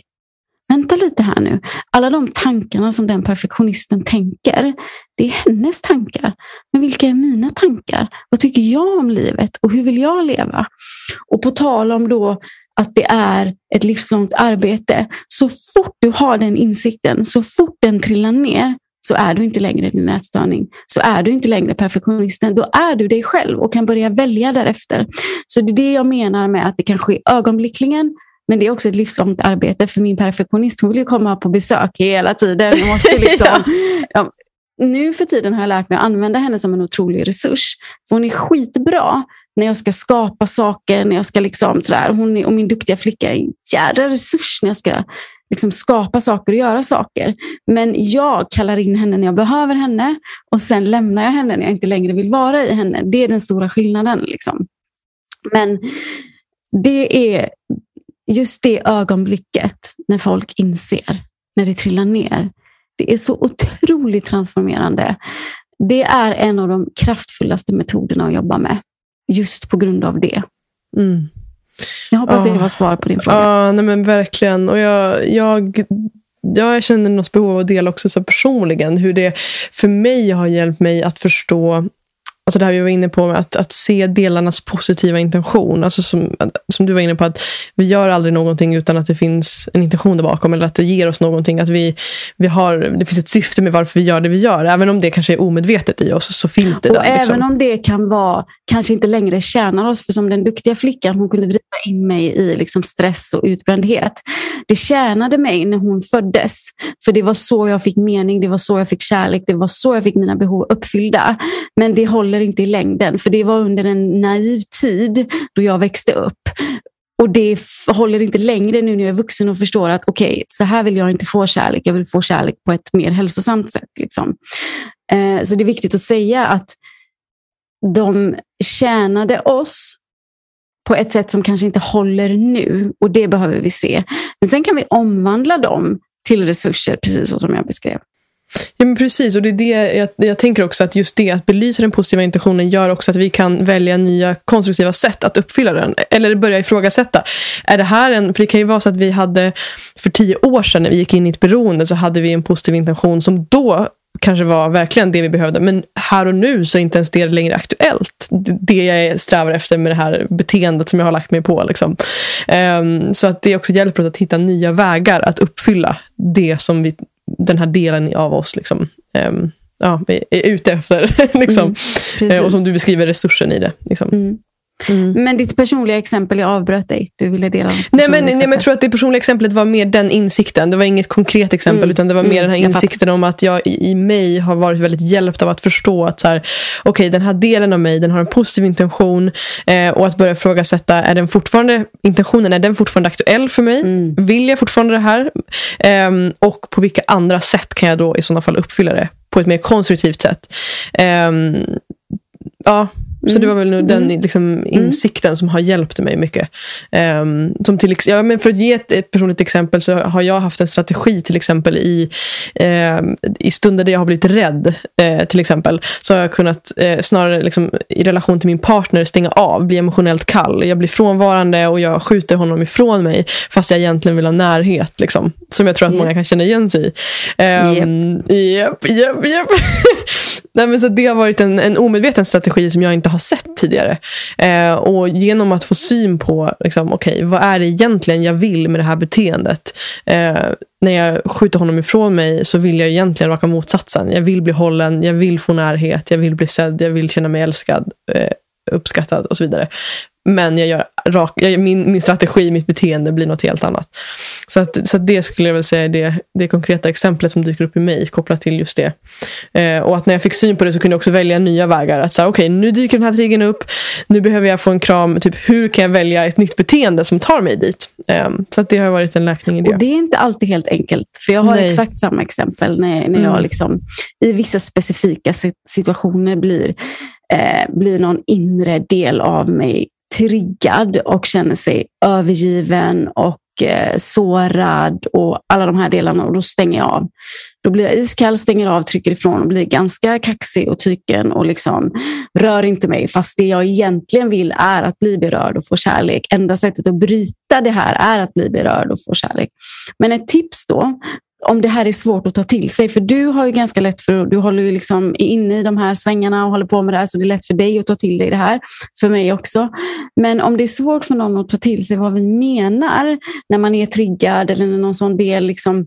Speaker 1: Vänta lite här nu. Alla de tankarna som den perfektionisten tänker, det är hennes tankar. Men vilka är mina tankar? Vad tycker jag om livet och hur vill jag leva? Och på tal om då att det är ett livslångt arbete, så fort du har den insikten, så fort den trillar ner, så är du inte längre din ätstörning. Så är du inte längre perfektionisten. Då är du dig själv och kan börja välja därefter. Så det är det jag menar med att det kan ske ögonblickligen men det är också ett livslångt arbete för min perfektionist hon vill ju komma på besök hela tiden. Jag måste liksom, ja. Nu för tiden har jag lärt mig att använda henne som en otrolig resurs. För hon är skitbra när jag ska skapa saker, när jag ska liksom sådär. Hon är, och min duktiga flicka är en jädra resurs när jag ska liksom skapa saker och göra saker. Men jag kallar in henne när jag behöver henne och sen lämnar jag henne när jag inte längre vill vara i henne. Det är den stora skillnaden. Liksom. Men det är just det ögonblicket när folk inser, när det trillar ner. Det är så otroligt transformerande. Det är en av de kraftfullaste metoderna att jobba med. Just på grund av det. Mm. Jag hoppas oh. det var svar på din fråga.
Speaker 2: Ja, nej men verkligen. Och jag, jag, jag känner något behov av att dela också så personligen hur det för mig har hjälpt mig att förstå Alltså det här vi var inne på, att, att se delarnas positiva intention. Alltså som, som du var inne på, att vi gör aldrig någonting utan att det finns en intention där bakom. Eller att det ger oss någonting. Att vi, vi har, det finns ett syfte med varför vi gör det vi gör. Även om det kanske är omedvetet i oss, så finns det
Speaker 1: och
Speaker 2: där.
Speaker 1: Liksom. Även om det kan vara, kanske inte längre tjänar oss. För som den duktiga flickan, hon kunde driva in mig i liksom stress och utbrändhet. Det tjänade mig när hon föddes. För det var så jag fick mening, det var så jag fick kärlek, det var så jag fick mina behov uppfyllda. Men det håller håller inte i längden. För det var under en naiv tid då jag växte upp. Och det håller inte längre nu när jag är vuxen och förstår att okej, okay, så här vill jag inte få kärlek. Jag vill få kärlek på ett mer hälsosamt sätt. Liksom. Eh, så det är viktigt att säga att de tjänade oss på ett sätt som kanske inte håller nu. Och det behöver vi se. Men sen kan vi omvandla dem till resurser, precis så som jag beskrev.
Speaker 2: Ja, men precis. Och det är det jag, jag tänker också att just det att belysa den positiva intentionen gör också att vi kan välja nya konstruktiva sätt att uppfylla den. Eller börja ifrågasätta. Är det här en, för det kan ju vara så att vi hade för tio år sedan när vi gick in i ett beroende så hade vi en positiv intention som då kanske var verkligen det vi behövde. Men här och nu så är inte ens det längre aktuellt. Det jag strävar efter med det här beteendet som jag har lagt mig på. Liksom. Um, så att det också hjälper oss att hitta nya vägar att uppfylla det som vi, den här delen av oss liksom, um, ja, är ute efter. liksom. Mm, och som du beskriver resursen i det. Liksom. Mm.
Speaker 1: Mm. Men ditt personliga exempel, jag avbröt dig. Du ville dela
Speaker 2: nej men, nej, men jag tror att det personliga exemplet var mer den insikten. Det var inget konkret exempel, mm. utan det var mer mm. den här insikten om att jag i, i mig har varit väldigt hjälpt av att förstå att så här, okay, den här delen av mig den har en positiv intention. Eh, och att börja ifrågasätta, är den fortfarande, intentionen är den fortfarande aktuell för mig? Mm. Vill jag fortfarande det här? Eh, och på vilka andra sätt kan jag då i sådana fall uppfylla det? På ett mer konstruktivt sätt. Eh, ja, så det var väl nog den mm. liksom, mm. insikten som har hjälpt mig mycket. Um, som till, ja, men för att ge ett, ett, personligt exempel så har jag haft en strategi till exempel i, um, i stunder där jag har blivit rädd. Uh, till exempel så har jag kunnat uh, snarare liksom, i relation till min partner stänga av, bli emotionellt kall. Jag blir frånvarande och jag skjuter honom ifrån mig fast jag egentligen vill ha närhet. Liksom, som jag tror att yep. många kan känna igen sig i. Um, japp, japp, japp. Nej, men så det har varit en, en omedveten strategi som jag inte har sett tidigare. Eh, och genom att få syn på liksom, okay, vad är det egentligen jag vill med det här beteendet. Eh, när jag skjuter honom ifrån mig så vill jag egentligen raka motsatsen. Jag vill bli hållen, jag vill få närhet, jag vill bli sedd, jag vill känna mig älskad, eh, uppskattad och så vidare. Men jag gör rak, jag, min, min strategi, mitt beteende blir något helt annat. Så, att, så att det skulle jag väl säga är det, det konkreta exemplet som dyker upp i mig kopplat till just det. Eh, och att när jag fick syn på det så kunde jag också välja nya vägar. Att säga, okej, okay, nu dyker den här triggern upp. Nu behöver jag få en kram. Typ, hur kan jag välja ett nytt beteende som tar mig dit? Eh, så att det har varit en läkning i det.
Speaker 1: Och det är inte alltid helt enkelt. För jag har Nej. exakt samma exempel när, när jag mm. liksom, i vissa specifika situationer blir eh, blir någon inre del av mig triggad och känner sig övergiven och eh, sårad och alla de här delarna och då stänger jag av. Då blir jag iskall, stänger av, trycker ifrån och blir ganska kaxig och tyken och liksom rör inte mig. Fast det jag egentligen vill är att bli berörd och få kärlek. Enda sättet att bryta det här är att bli berörd och få kärlek. Men ett tips då om det här är svårt att ta till sig. För du har ju ganska lätt för du håller ju liksom inne i de här svängarna och håller på med det här, så det är lätt för dig att ta till dig det här. För mig också. Men om det är svårt för någon att ta till sig vad vi menar när man är triggad eller när någon sån del liksom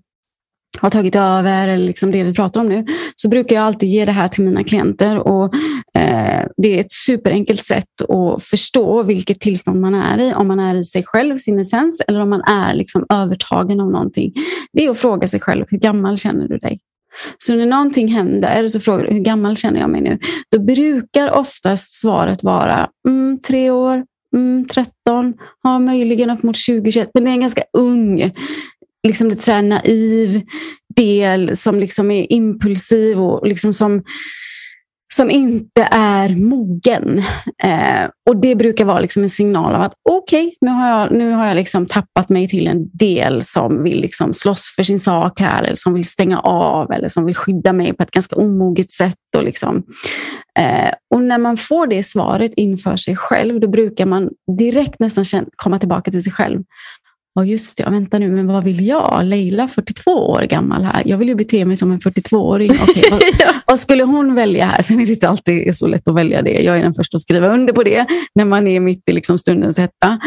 Speaker 1: har tagit över, eller liksom det vi pratar om nu, så brukar jag alltid ge det här till mina klienter. Och, eh, det är ett superenkelt sätt att förstå vilket tillstånd man är i. Om man är i sig själv, sin essens, eller om man är liksom övertagen av någonting. Det är att fråga sig själv, hur gammal känner du dig? Så när någonting händer så frågar du, hur gammal känner jag mig nu? Då brukar oftast svaret vara mm, tre år, mm, 13, har möjligen upp mot 20, men det är en ganska ung liksom lite så naiv del som liksom är impulsiv och liksom som, som inte är mogen. Eh, och Det brukar vara liksom en signal av att okej, okay, nu har jag, nu har jag liksom tappat mig till en del som vill liksom slåss för sin sak här, eller som vill stänga av eller som vill skydda mig på ett ganska omoget sätt. Och, liksom. Eh, och När man får det svaret inför sig själv, då brukar man direkt nästan komma tillbaka till sig själv. Ja, just det. Vänta nu, men vad vill jag? Leila, 42 år gammal här. Jag vill ju bete mig som en 42-åring. Okay, vad, vad, skulle hon välja här? Sen är det inte alltid så lätt att välja det. Jag är den första att skriva under på det när man är mitt i liksom stundens hetta.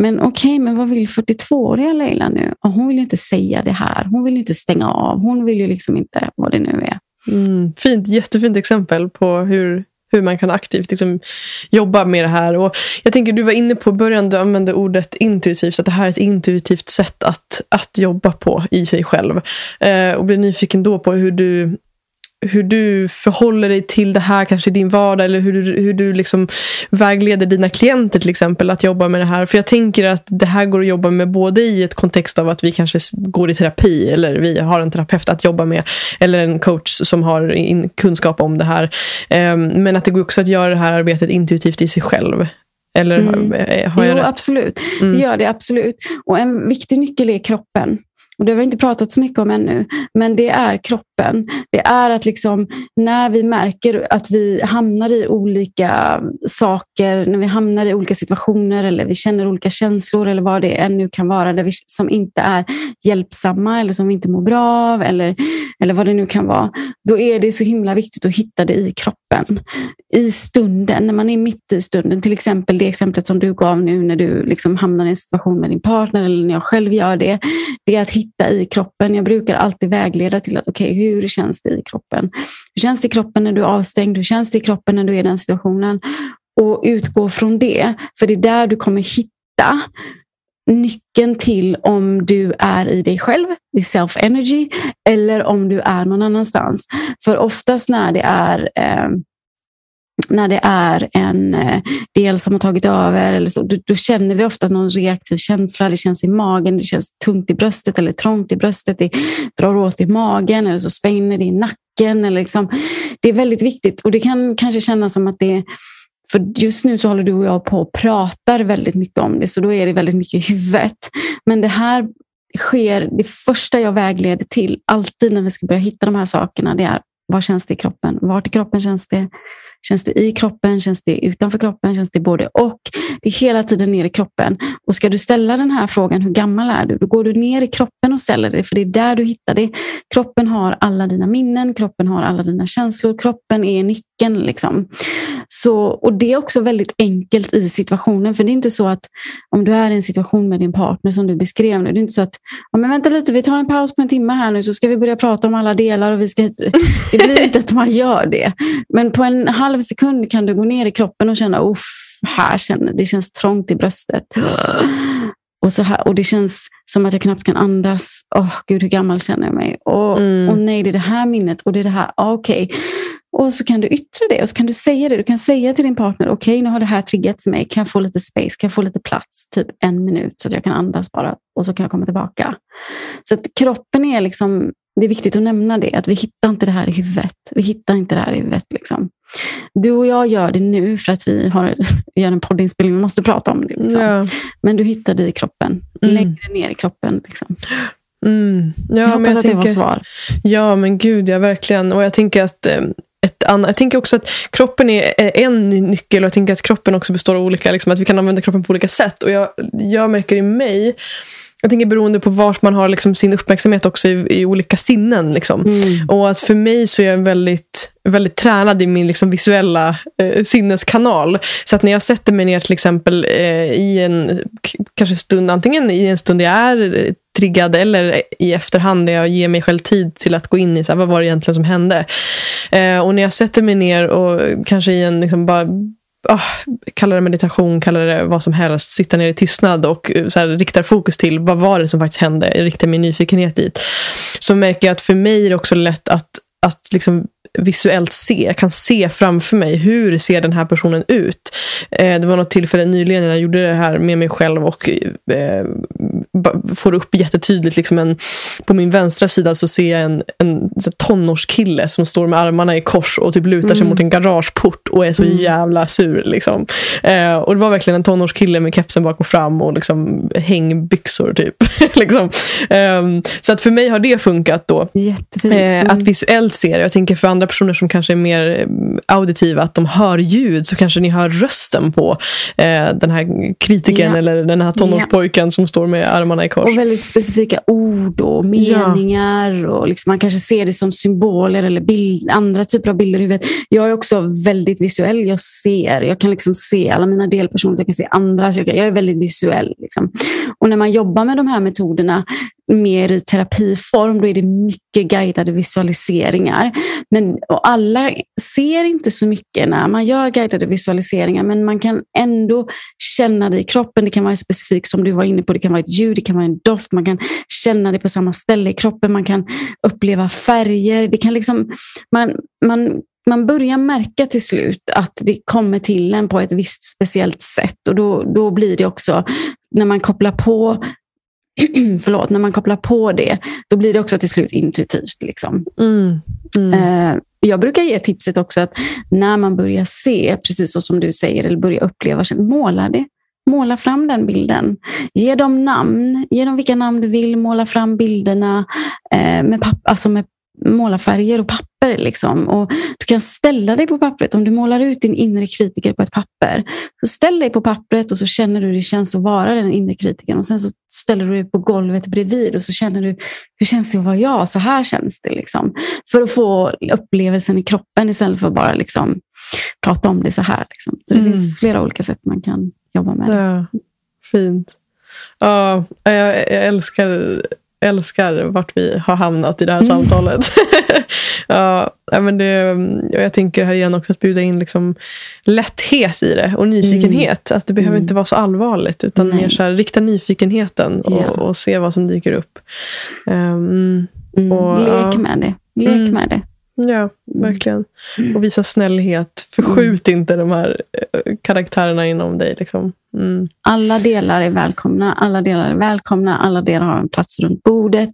Speaker 1: Men okej, okay, men vad vill 42-åriga Leila nu? Och hon vill ju inte säga det här. Hon vill ju inte stänga av. Hon vill ju liksom inte vad det nu är.
Speaker 2: Mm, fint, jättefint exempel på hur hur man kan aktivt liksom, jobba med det här. Och jag tänker, du var inne på början, du använde ordet intuitivt, så att det här är ett intuitivt sätt att, att jobba på i sig själv. Eh, och blir nyfiken då på hur du hur du förhåller dig till det här kanske i din vardag eller hur du, hur du liksom vägleder dina klienter till exempel att jobba med det här. För jag tänker att det här går att jobba med både i ett kontext av att vi kanske går i terapi eller vi har en terapeut att jobba med eller en coach som har kunskap om det här. Um, men att det går också att göra det här arbetet intuitivt i sig själv. Eller mm. har jag
Speaker 1: jo,
Speaker 2: rätt?
Speaker 1: absolut. Mm. Det gör det absolut. Och en viktig nyckel är kroppen. Och Det har vi inte pratat så mycket om ännu, men det är kroppen kroppen. Det är att liksom, när vi märker att vi hamnar i olika saker, när vi hamnar i olika situationer eller vi känner olika känslor eller vad det än nu kan vara där vi, som inte är hjälpsamma eller som vi inte mår bra av eller, eller vad det nu kan vara. Då är det så himla viktigt att hitta det i kroppen. I stunden, när man är mitt i stunden. Till exempel det exemplet som du gav nu när du liksom hamnar i en situation med din partner eller när jag själv gör det. Det är att hitta i kroppen. Jag brukar alltid vägleda till att okej, okay, hur känns det i kroppen? Hur känns det i kroppen när du är avstängd? Hur känns det i kroppen när du är i den situationen? Och utgå från det, för det är där du kommer hitta nyckeln till om du är i dig själv, i self-energy, eller om du är någon annanstans. För oftast när det är eh, när det är en eh, del som har tagit över, eller så, då, då, känner vi ofta någon reaktiv känsla. Det känns i magen, det känns tungt i bröstet eller trångt i bröstet. Det drar åt i magen eller så spänner det i nacken. Eller liksom. Det är väldigt viktigt och det kan kanske kännas som att det för just nu så håller du och jag på och pratar väldigt mycket om det, så då är det väldigt mycket i huvudet. Men det här sker, det första jag vägleder till, alltid när vi ska börja hitta de här sakerna, det är vad känns det i kroppen? Vart i kroppen känns det? Känns det i kroppen? Känns det utanför kroppen? Känns det både och? Det är hela tiden ner i kroppen. Och ska du ställa den här frågan, hur gammal är du? Då går du ner i kroppen och ställer det, för det är där du hittar det. Kroppen har alla dina minnen, kroppen har alla dina känslor, kroppen är nyckeln. Liksom. Så, och Det är också väldigt enkelt i situationen, för det är inte så att om du är i en situation med din partner som du beskrev nu, det är inte så att ja, men vänta lite, vi tar en paus på en timme här nu så ska vi börja prata om alla delar. Och vi ska, det blir inte att man gör det. Men på en halv sekund kan du gå ner i kroppen och känna, uff, här känner, det känns trångt i bröstet. Och, så här, och det känns som att jag knappt kan andas. Åh, oh, gud, hur gammal känner jag mig? Och, mm. och nej, det är det här minnet och det är det här. Ah, okej. Okay. Och så kan du yttra det och så kan du säga det. Du kan säga till din partner, okej, okay, nu har det här triggats mig. Kan jag få lite space? Kan jag få lite plats? Typ en minut så att jag kan andas bara och så kan jag komma tillbaka. Så att kroppen är liksom, det är viktigt att nämna det, att vi hittar inte det här i huvudet. Vi hittar inte det här i huvudet. Liksom. Du och jag gör det nu för att vi har, gör en poddinspelning, vi måste prata om det. Liksom. Ja. Men du hittar det i kroppen, mm. längre ner i kroppen. Liksom.
Speaker 2: Mm. Ja,
Speaker 1: jag hoppas men jag att tänker, det var svar.
Speaker 2: Ja, men gud, ja verkligen. Och jag tänker att eh, ett annat. Jag tänker också att kroppen är en nyckel och jag tänker att kroppen också består av olika, liksom, att vi kan använda kroppen på olika sätt. Och jag, jag märker i mig jag tänker beroende på var man har liksom sin uppmärksamhet också i, i olika sinnen. Liksom. Mm. Och att för mig så är jag väldigt, väldigt tränad i min liksom visuella eh, sinneskanal. Så att när jag sätter mig ner till exempel eh, i en kanske stund, antingen i en stund jag är triggad eller i efterhand när jag ger mig själv tid till att gå in i så här, vad var det egentligen som hände. Eh, och när jag sätter mig ner och kanske i en liksom bara oh, kalla det meditation, kalla det vad som helst, sitta ner i tystnad och eh, så här, riktar fokus till vad var det som faktiskt hände, riktar min nyfikenhet dit. Så märker jag att för mig är det också lätt att, att liksom visuellt se. Jag kan se framför mig hur ser den här personen ut. Eh, det var något tillfälle nyligen när jag gjorde det här med mig själv och eh, får upp jättetydligt. Liksom en, på min vänstra sida så ser jag en, en tonårskille som står med armarna i kors och typ lutar sig mm. mot en garageport och är så mm. jävla sur. Liksom. Eh, och Det var verkligen en tonårskille med kepsen bak och fram och liksom hängbyxor. Typ. liksom. eh, så att för mig har det funkat då.
Speaker 1: Eh,
Speaker 2: att visuellt se det. Jag tänker för andra personer som kanske är mer eh, auditiva, att de hör ljud, så kanske ni hör rösten på eh, den här kritiken ja. eller den här tonårspojken ja. som står med armarna i kors.
Speaker 1: Och väldigt specifika ord och meningar. Ja. Och liksom man kanske ser det som symboler eller bild, andra typer av bilder i huvudet. Jag är också väldigt visuell. Jag ser, jag kan liksom se alla mina delpersoner, jag kan se andra. Jag, jag, är väldigt visuell. Liksom. Och när man jobbar med de här metoderna mer i terapiform, då är det mycket guidade visualiseringar. Men, och alla ser inte så mycket när man gör guidade visualiseringar, men man kan ändå känna det i kroppen. Det kan vara specifikt som du var inne på, det kan vara ett ljud, det kan vara en doft, man kan känna det på samma ställe i kroppen, man kan uppleva färger. Det kan liksom, man, man man börjar märka till slut att det kommer till en på ett visst speciellt sätt och då, då blir det också, när man kopplar på förlåt, när man kopplar på det, då blir det också till slut intuitivt. Liksom. Mm. Mm. Eh, jag brukar ge tipset också att när man börjar se, precis så som du säger, eller börjar uppleva, måla det. Måla fram den bilden. Ge dem namn. Ge dem vilka namn du vill. Måla fram bilderna eh, med, papp, alltså med måla färger och papper. Liksom. Och du kan ställa dig på pappret. Om du målar ut din inre kritiker på ett papper, så ställ dig på pappret och så känner du hur det känns att vara den inre kritikern. Och sen så ställer du dig på golvet bredvid och så känner du, hur känns det att vara jag? Så här känns det. Liksom. För att få upplevelsen i kroppen istället för att bara liksom, prata om det så här. Liksom. Så det mm. finns flera olika sätt man kan jobba med det.
Speaker 2: Ja, fint. Ja, jag, jag älskar älskar vart vi har hamnat i det här mm. samtalet. ja, men det, jag tänker här igen också att bjuda in liksom lätthet i det och nyfikenhet. Mm. Att det behöver mm. inte vara så allvarligt utan mer så här, rikta nyfikenheten och, ja. och, se vad som dyker upp. Um,
Speaker 1: och, Lek med det. Lek mm. med det.
Speaker 2: Ja, verkligen. Och visa snällhet. Förskjut inte de här eh, karaktärerna inom dig. Liksom.
Speaker 1: Mm. Alla delar är välkomna. Alla delar är välkomna. Alla delar har en plats runt bordet.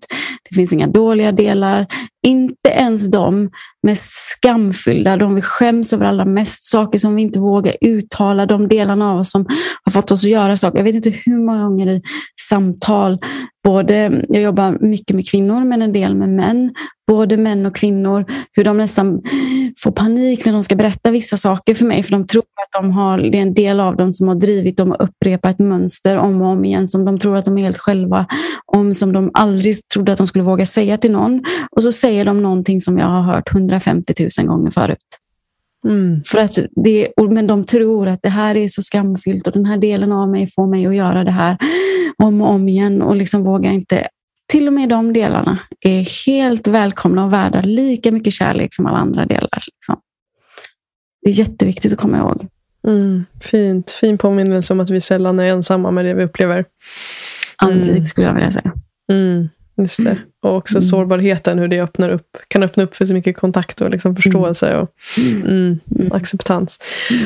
Speaker 1: Det finns inga dåliga delar. Inte ens de mest skamfyllda, de vi skäms över allra mest, saker som vi inte vågar uttala, de delarna av oss som har fått oss att göra saker. Jag vet inte hur många gånger i samtal, både, jag jobbar mycket med kvinnor men en del med män, både män och kvinnor, hur de nästan får panik när de ska berätta vissa saker för mig, för de tror att de har, det är en del av dem som har drivit dem att upprepa ett mönster om och om igen, som de tror att de är helt själva om, som de aldrig trodde att de skulle våga säga till någon. Och så säger de någonting som jag har hört 150 000 gånger förut. Mm. För att det, men de tror att det här är så skamfyllt och den här delen av mig får mig att göra det här om och om igen och liksom vågar inte till och med de delarna är helt välkomna och värda lika mycket kärlek som alla andra delar. Liksom. Det är jätteviktigt att komma ihåg.
Speaker 2: Mm, fint. Fin påminnelse om att vi sällan är ensamma med det vi upplever. Mm.
Speaker 1: Aldrig skulle jag vilja säga.
Speaker 2: Mm. Just det. Och också mm. sårbarheten, hur det öppnar upp, kan öppna upp för så mycket kontakt och liksom förståelse och mm. mm. mm. acceptans.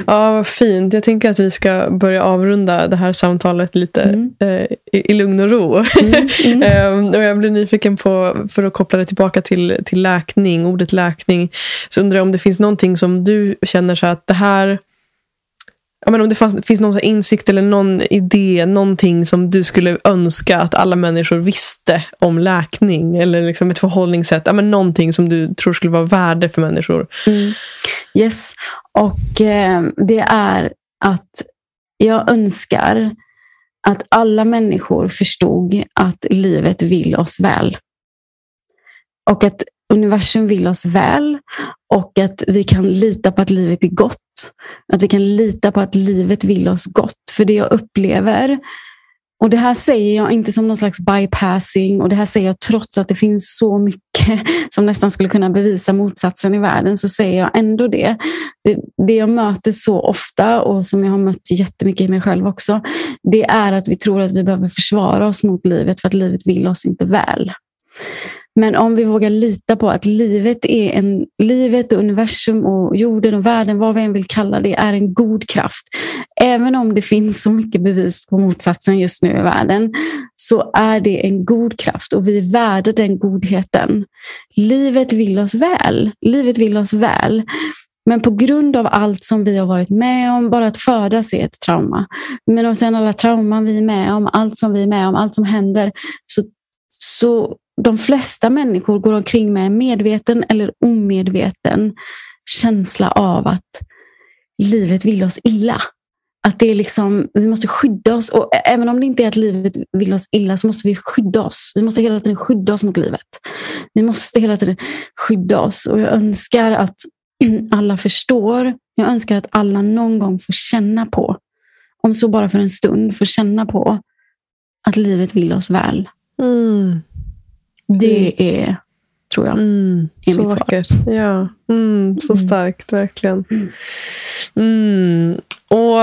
Speaker 2: Ja, vad fint. Jag tänker att vi ska börja avrunda det här samtalet lite mm. eh, i, i, lugn och ro. um, och jag blir nyfiken på, för att koppla det tillbaka till, till läkning, ordet läkning, så undrar jag om det finns någonting som du känner så att det här ja, men om det fanns, finns någon insikt eller någon idé, någonting som du skulle önska att alla människor visste om läkning eller liksom ett förhållningssätt. Ja, men någonting som du tror skulle vara värde för människor.
Speaker 1: Mm. Yes, och eh, det är att jag önskar att alla människor förstod att livet vill oss väl. Och att universum vill oss väl och att vi kan lita på att livet är gott. Att vi kan lita på att livet vill oss gott. För det jag upplever, och det här säger jag inte som någon slags bypassing och det här säger jag trots att det finns så mycket som nästan skulle kunna bevisa motsatsen i världen, så säger jag ändå det. Det, det jag möter så ofta och som jag har mött jättemycket i mig själv också, det är att vi tror att vi behöver försvara oss mot livet för att livet vill oss inte väl. Men om vi vågar lita på att livet, är en, livet och universum och jorden och världen, vad vi än vill kalla det, är en god kraft. Även om det finns så mycket bevis på motsatsen just nu i världen, så är det en god kraft och vi är värda den godheten. Livet vill oss väl. Livet vill oss väl. Men på grund av allt som vi har varit med om, bara att födas är ett trauma. Men och sen alla trauman vi är med om, allt som vi är med om, allt som händer, så, så de flesta människor går omkring med en medveten eller omedveten känsla av att livet vill oss illa. Att det är liksom, vi måste skydda oss. Och även om det inte är att livet vill oss illa så måste vi skydda oss. Vi måste hela tiden skydda oss mot livet. Vi måste hela tiden skydda oss. Och jag önskar att alla förstår. Jag önskar att alla någon gång får känna på, om så bara för en stund, får känna på att livet vill oss väl. Mm. Det är, tror jag, mm, är
Speaker 2: så
Speaker 1: mitt svar.
Speaker 2: Vackert. Ja. Mm, så mm. starkt, verkligen. Mm. mm. Och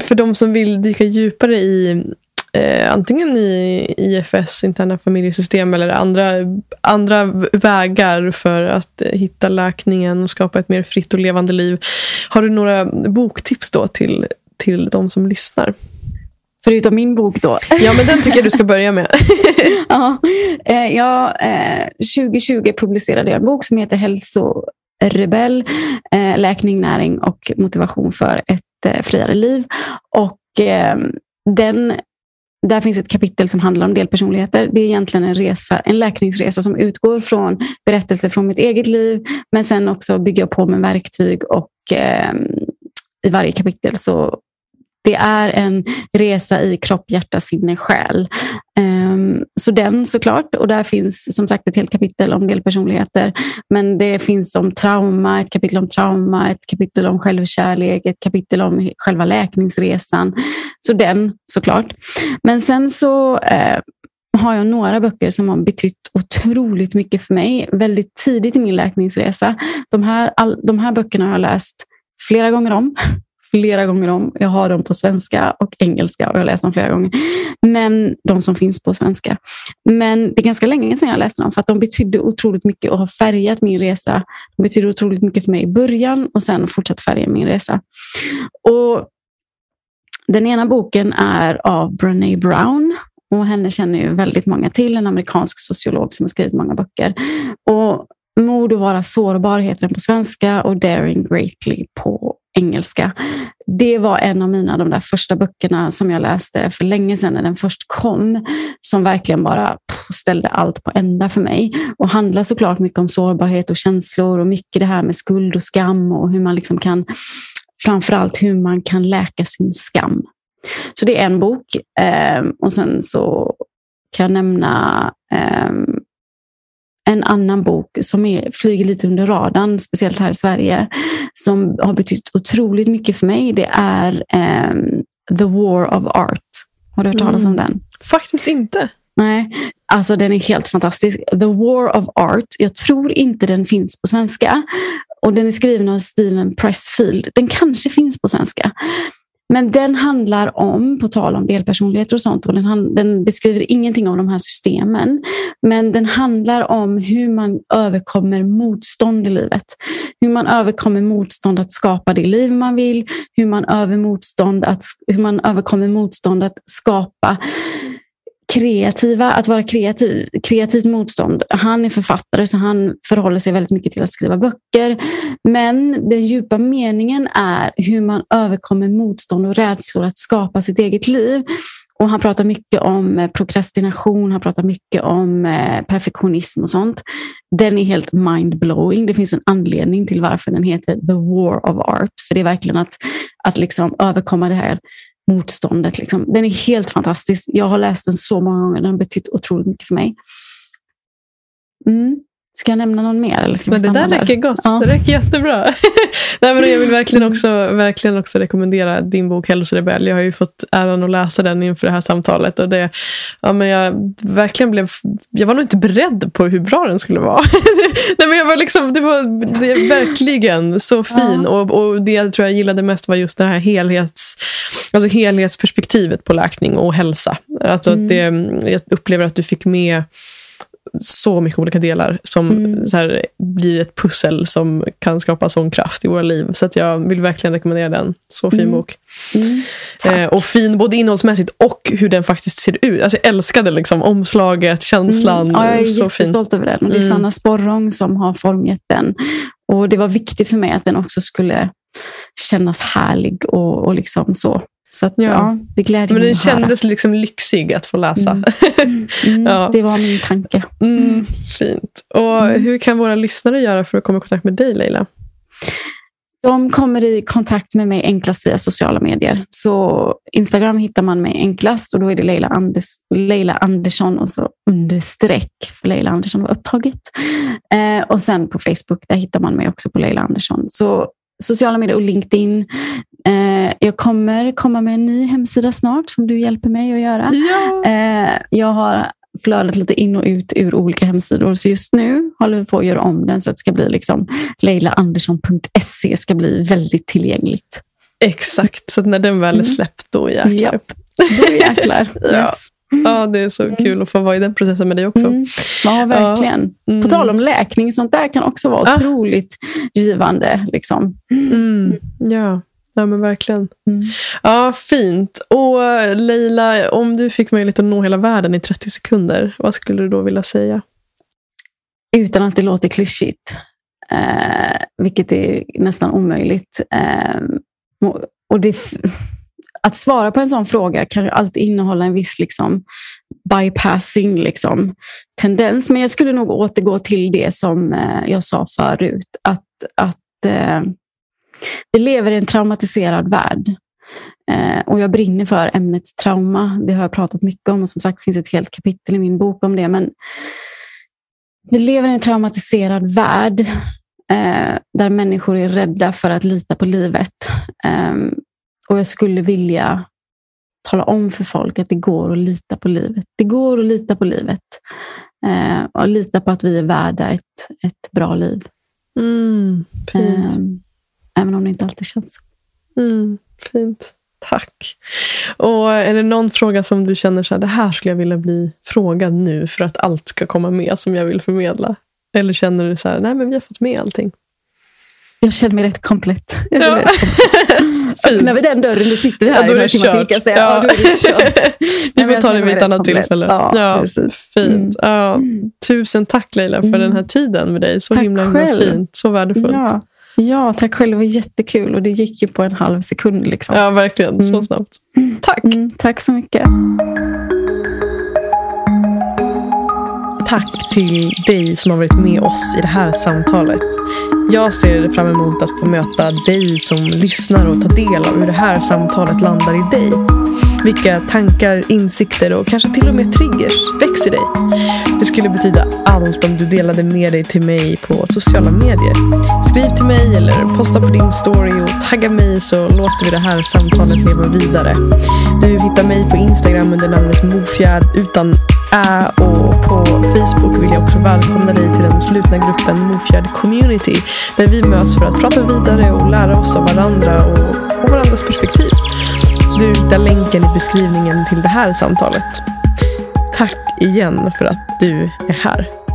Speaker 2: för de som vill dyka djupare i eh, antingen i IFS, interna familjesystem, eller andra, andra vägar för att eh, hitta läkningen och skapa ett mer fritt och levande liv. Har du några boktips då till, till de som lyssnar?
Speaker 1: Förutom min bok då.
Speaker 2: Ja, men den tycker jag du ska börja med.
Speaker 1: ja, eh, ja, 2020 eh, publicerade jag en bok som heter Hälsorebell. Eh, läkning, näring och motivation för ett friare liv. Och den där finns ett kapitel som handlar om delpersonligheter. Det är egentligen en, resa, en läkningsresa som utgår från berättelser från mitt eget liv, men sen också bygger jag på med verktyg och eh, i varje kapitel så det är en resa i kropp, hjärta, sinne, själ. Ehm, så den såklart. Och där finns som sagt ett helt kapitel om delpersonligheter. Men det finns om trauma, ett kapitel om trauma, ett kapitel om självkärlek, ett kapitel om själva läkningsresan. Så den såklart. Men sen så eh, har jag några böcker som har betytt otroligt mycket för mig väldigt tidigt i min läkningsresa. De här, all, de här böckerna har jag läst flera gånger om flera gånger om. Jag har dem på svenska och engelska och jag har läst dem flera gånger. Men de som finns på svenska. Men det är ganska länge sedan jag läste dem för att de betydde otroligt mycket och har färgat min resa. De betydde otroligt mycket för mig i början och sen fortsatt färga min resa. Och den ena boken är av Brené Brown och henne känner ju väldigt många till, en amerikansk sociolog som har skrivit många böcker. Och Mod att vara sårbar heter den på svenska och Daring Greatly på engelska. Det var en av mina de där första böckerna som jag läste för länge sedan när den först kom. Som verkligen bara ställde allt på ända för mig. Och handlar såklart mycket om sårbarhet och känslor och mycket det här med skuld och skam och hur man liksom kan, framförallt hur man kan läka sin skam. Så det är en bok. Ehm, och sen så kan jag nämna ehm, en annan bok som är, flyger lite under radarn, speciellt här i Sverige, som har betytt otroligt mycket för mig. Det är um, The War of Art. Har du hört talas om mm. den?
Speaker 2: Faktiskt inte.
Speaker 1: Nej, alltså den är helt fantastisk. The War of Art. Jag tror inte den finns på svenska. Och Den är skriven av Steven Pressfield. Den kanske finns på svenska. Men den handlar om, på tal om delpersonligheter och sånt, och den, den, beskriver ingenting om de här systemen. Men den handlar om hur man överkommer motstånd i livet. Hur man överkommer motstånd att skapa det liv man vill. Hur man, över motstånd att, hur man överkommer motstånd att skapa kreativa, att vara kreativ, kreativt motstånd. Han är författare så han förhåller sig väldigt mycket till att skriva böcker. Men den djupa meningen är hur man överkommer motstånd och rädslor att skapa sitt eget liv. Och Han pratar mycket om eh, prokrastination, han pratar mycket om eh, perfektionism och sånt. Den är helt mindblowing. Det finns en anledning till varför den heter The War of Art. För det är verkligen att, att liksom överkomma det här motståndet. Liksom. Den är helt fantastisk. Jag har läst den så många gånger. Den har betytt otroligt mycket för mig. Mm. Ska jag nämna någon mer? Eller ska
Speaker 2: men det där räcker gott. Ja. Det räcker jättebra. Nej, men jag vill verkligen också, verkligen också rekommendera din bok Hälsorebell. Jag har ju fått äran att läsa den inför det här samtalet. Och det, ja, men jag, verkligen blev, jag var nog inte beredd på hur bra den skulle vara. Nej, men jag var liksom, det var det verkligen så fin. Ja. Och, och Det jag tror jag gillade mest var just det här helhets, alltså helhetsperspektivet på läkning och hälsa. Alltså mm. det, jag upplever att du fick med så mycket olika delar som mm. så här, blir ett pussel som kan skapa sån kraft i våra liv. Så att jag vill verkligen rekommendera den. Så fin mm. bok. Mm. Eh, och fin både innehållsmässigt och hur den faktiskt ser ut. Alltså, jag älskade liksom, omslaget, känslan.
Speaker 1: Ja, jag är så jättestolt fin. över den. Det är mm. Sanna Sporrong som har formgett den. Och Det var viktigt för mig att den också skulle kännas härlig och, och liksom så. Så att, ja. ja. det gläder
Speaker 2: Men den kändes höra. liksom lyxig att få läsa. Mm.
Speaker 1: Mm. ja. Det var min tanke.
Speaker 2: Mm. Fint. Och mm. Hur kan våra lyssnare göra för att komma i kontakt med dig, Leila?
Speaker 1: De kommer i kontakt med mig enklast via sociala medier. Så Instagram hittar man mig enklast och då är det Leila, Anders, Leila Andersson och så understreck, för Leila Andersson var upptaget. Eh, och sen på Facebook, där hittar man mig också på Leila Andersson. Så sociala medier och LinkedIn. Eh, jag kommer komma med en ny hemsida snart som du hjälper mig att göra.
Speaker 2: Ja.
Speaker 1: Eh, jag har flödat lite in och ut ur olika hemsidor. Så just nu håller vi på att göra om den så att det ska bli liksom leilaandersson.se ska bli väldigt tillgängligt.
Speaker 2: Exakt, så när den väl är mm. släppt, då jäklar. Japp,
Speaker 1: då jäklar. Yes.
Speaker 2: Ja, det är så mm. kul att få vara i den processen med dig också. Mm.
Speaker 1: Ja, verkligen. Ja. Mm. På tal om läkning, sånt där kan också vara ah. otroligt givande. Liksom.
Speaker 2: Mm. Ja. Ja, men verkligen. Mm. Ja, fint. Och Leila, om du fick möjlighet att nå hela världen i 30 sekunder, vad skulle du då vilja säga?
Speaker 1: Utan att det låter klyschigt, eh, vilket är nästan omöjligt. Eh, och det att svara på en sån fråga kan ju alltid innehålla en viss liksom, bypassing liksom, tendens. Men jag skulle nog återgå till det som eh, jag sa förut. Att, att eh, vi lever i en traumatiserad värld. Eh, och jag brinner för ämnet trauma. Det har jag pratat mycket om och som sagt finns ett helt kapitel i min bok om det. Men vi lever i en traumatiserad värld eh, där människor är rädda för att lita på livet. Ehm, och jag skulle vilja tala om för folk att det går att lita på livet. Det går att lita på livet. Eh, och lita på att vi är värda ett, ett bra liv.
Speaker 2: Mm.
Speaker 1: Eh, även om det inte alltid känns så.
Speaker 2: Mm, fint. Tack. Och Är det någon fråga som du känner så här, det här skulle jag vilja bli frågad nu för att allt ska komma med som jag vill förmedla? Eller känner du så här, nej men vi har fått med allting?
Speaker 1: Jag känner mig rätt komplett. Jag ja. rätt komplett. Öppnar vi den dörren, då sitter vi här
Speaker 2: ja, då är det kört.
Speaker 1: Ja. ja, då är det kört.
Speaker 2: vi får ta det vid ett annat komplett. tillfälle. Ja, ja, fint. Mm. Ja, tusen tack Leila för mm. den här tiden med dig. Så
Speaker 1: tack
Speaker 2: himla,
Speaker 1: himla
Speaker 2: fint, så värdefullt.
Speaker 1: Ja. Ja, tack själv. Det var jättekul och det gick ju på en halv sekund. Liksom.
Speaker 2: Ja, verkligen. Mm. Så snabbt. Tack. Mm,
Speaker 1: tack så mycket.
Speaker 2: Tack till dig som har varit med oss i det här samtalet. Jag ser fram emot att få möta dig som lyssnar och ta del av hur det här samtalet landar i dig. Vilka tankar, insikter och kanske till och med triggers växer dig. Det skulle betyda allt om du delade med dig till mig på sociala medier. Skriv till mig eller posta på din story och tagga mig så låter vi det här samtalet leva vidare. Du hittar mig på Instagram under namnet Mofjärd utan Eh, och på Facebook vill jag också välkomna dig till den slutna gruppen Mofjärd Community där vi möts för att prata vidare och lära oss av varandra och, och varandras perspektiv. Du hittar länken i beskrivningen till det här samtalet. Tack igen för att du är här.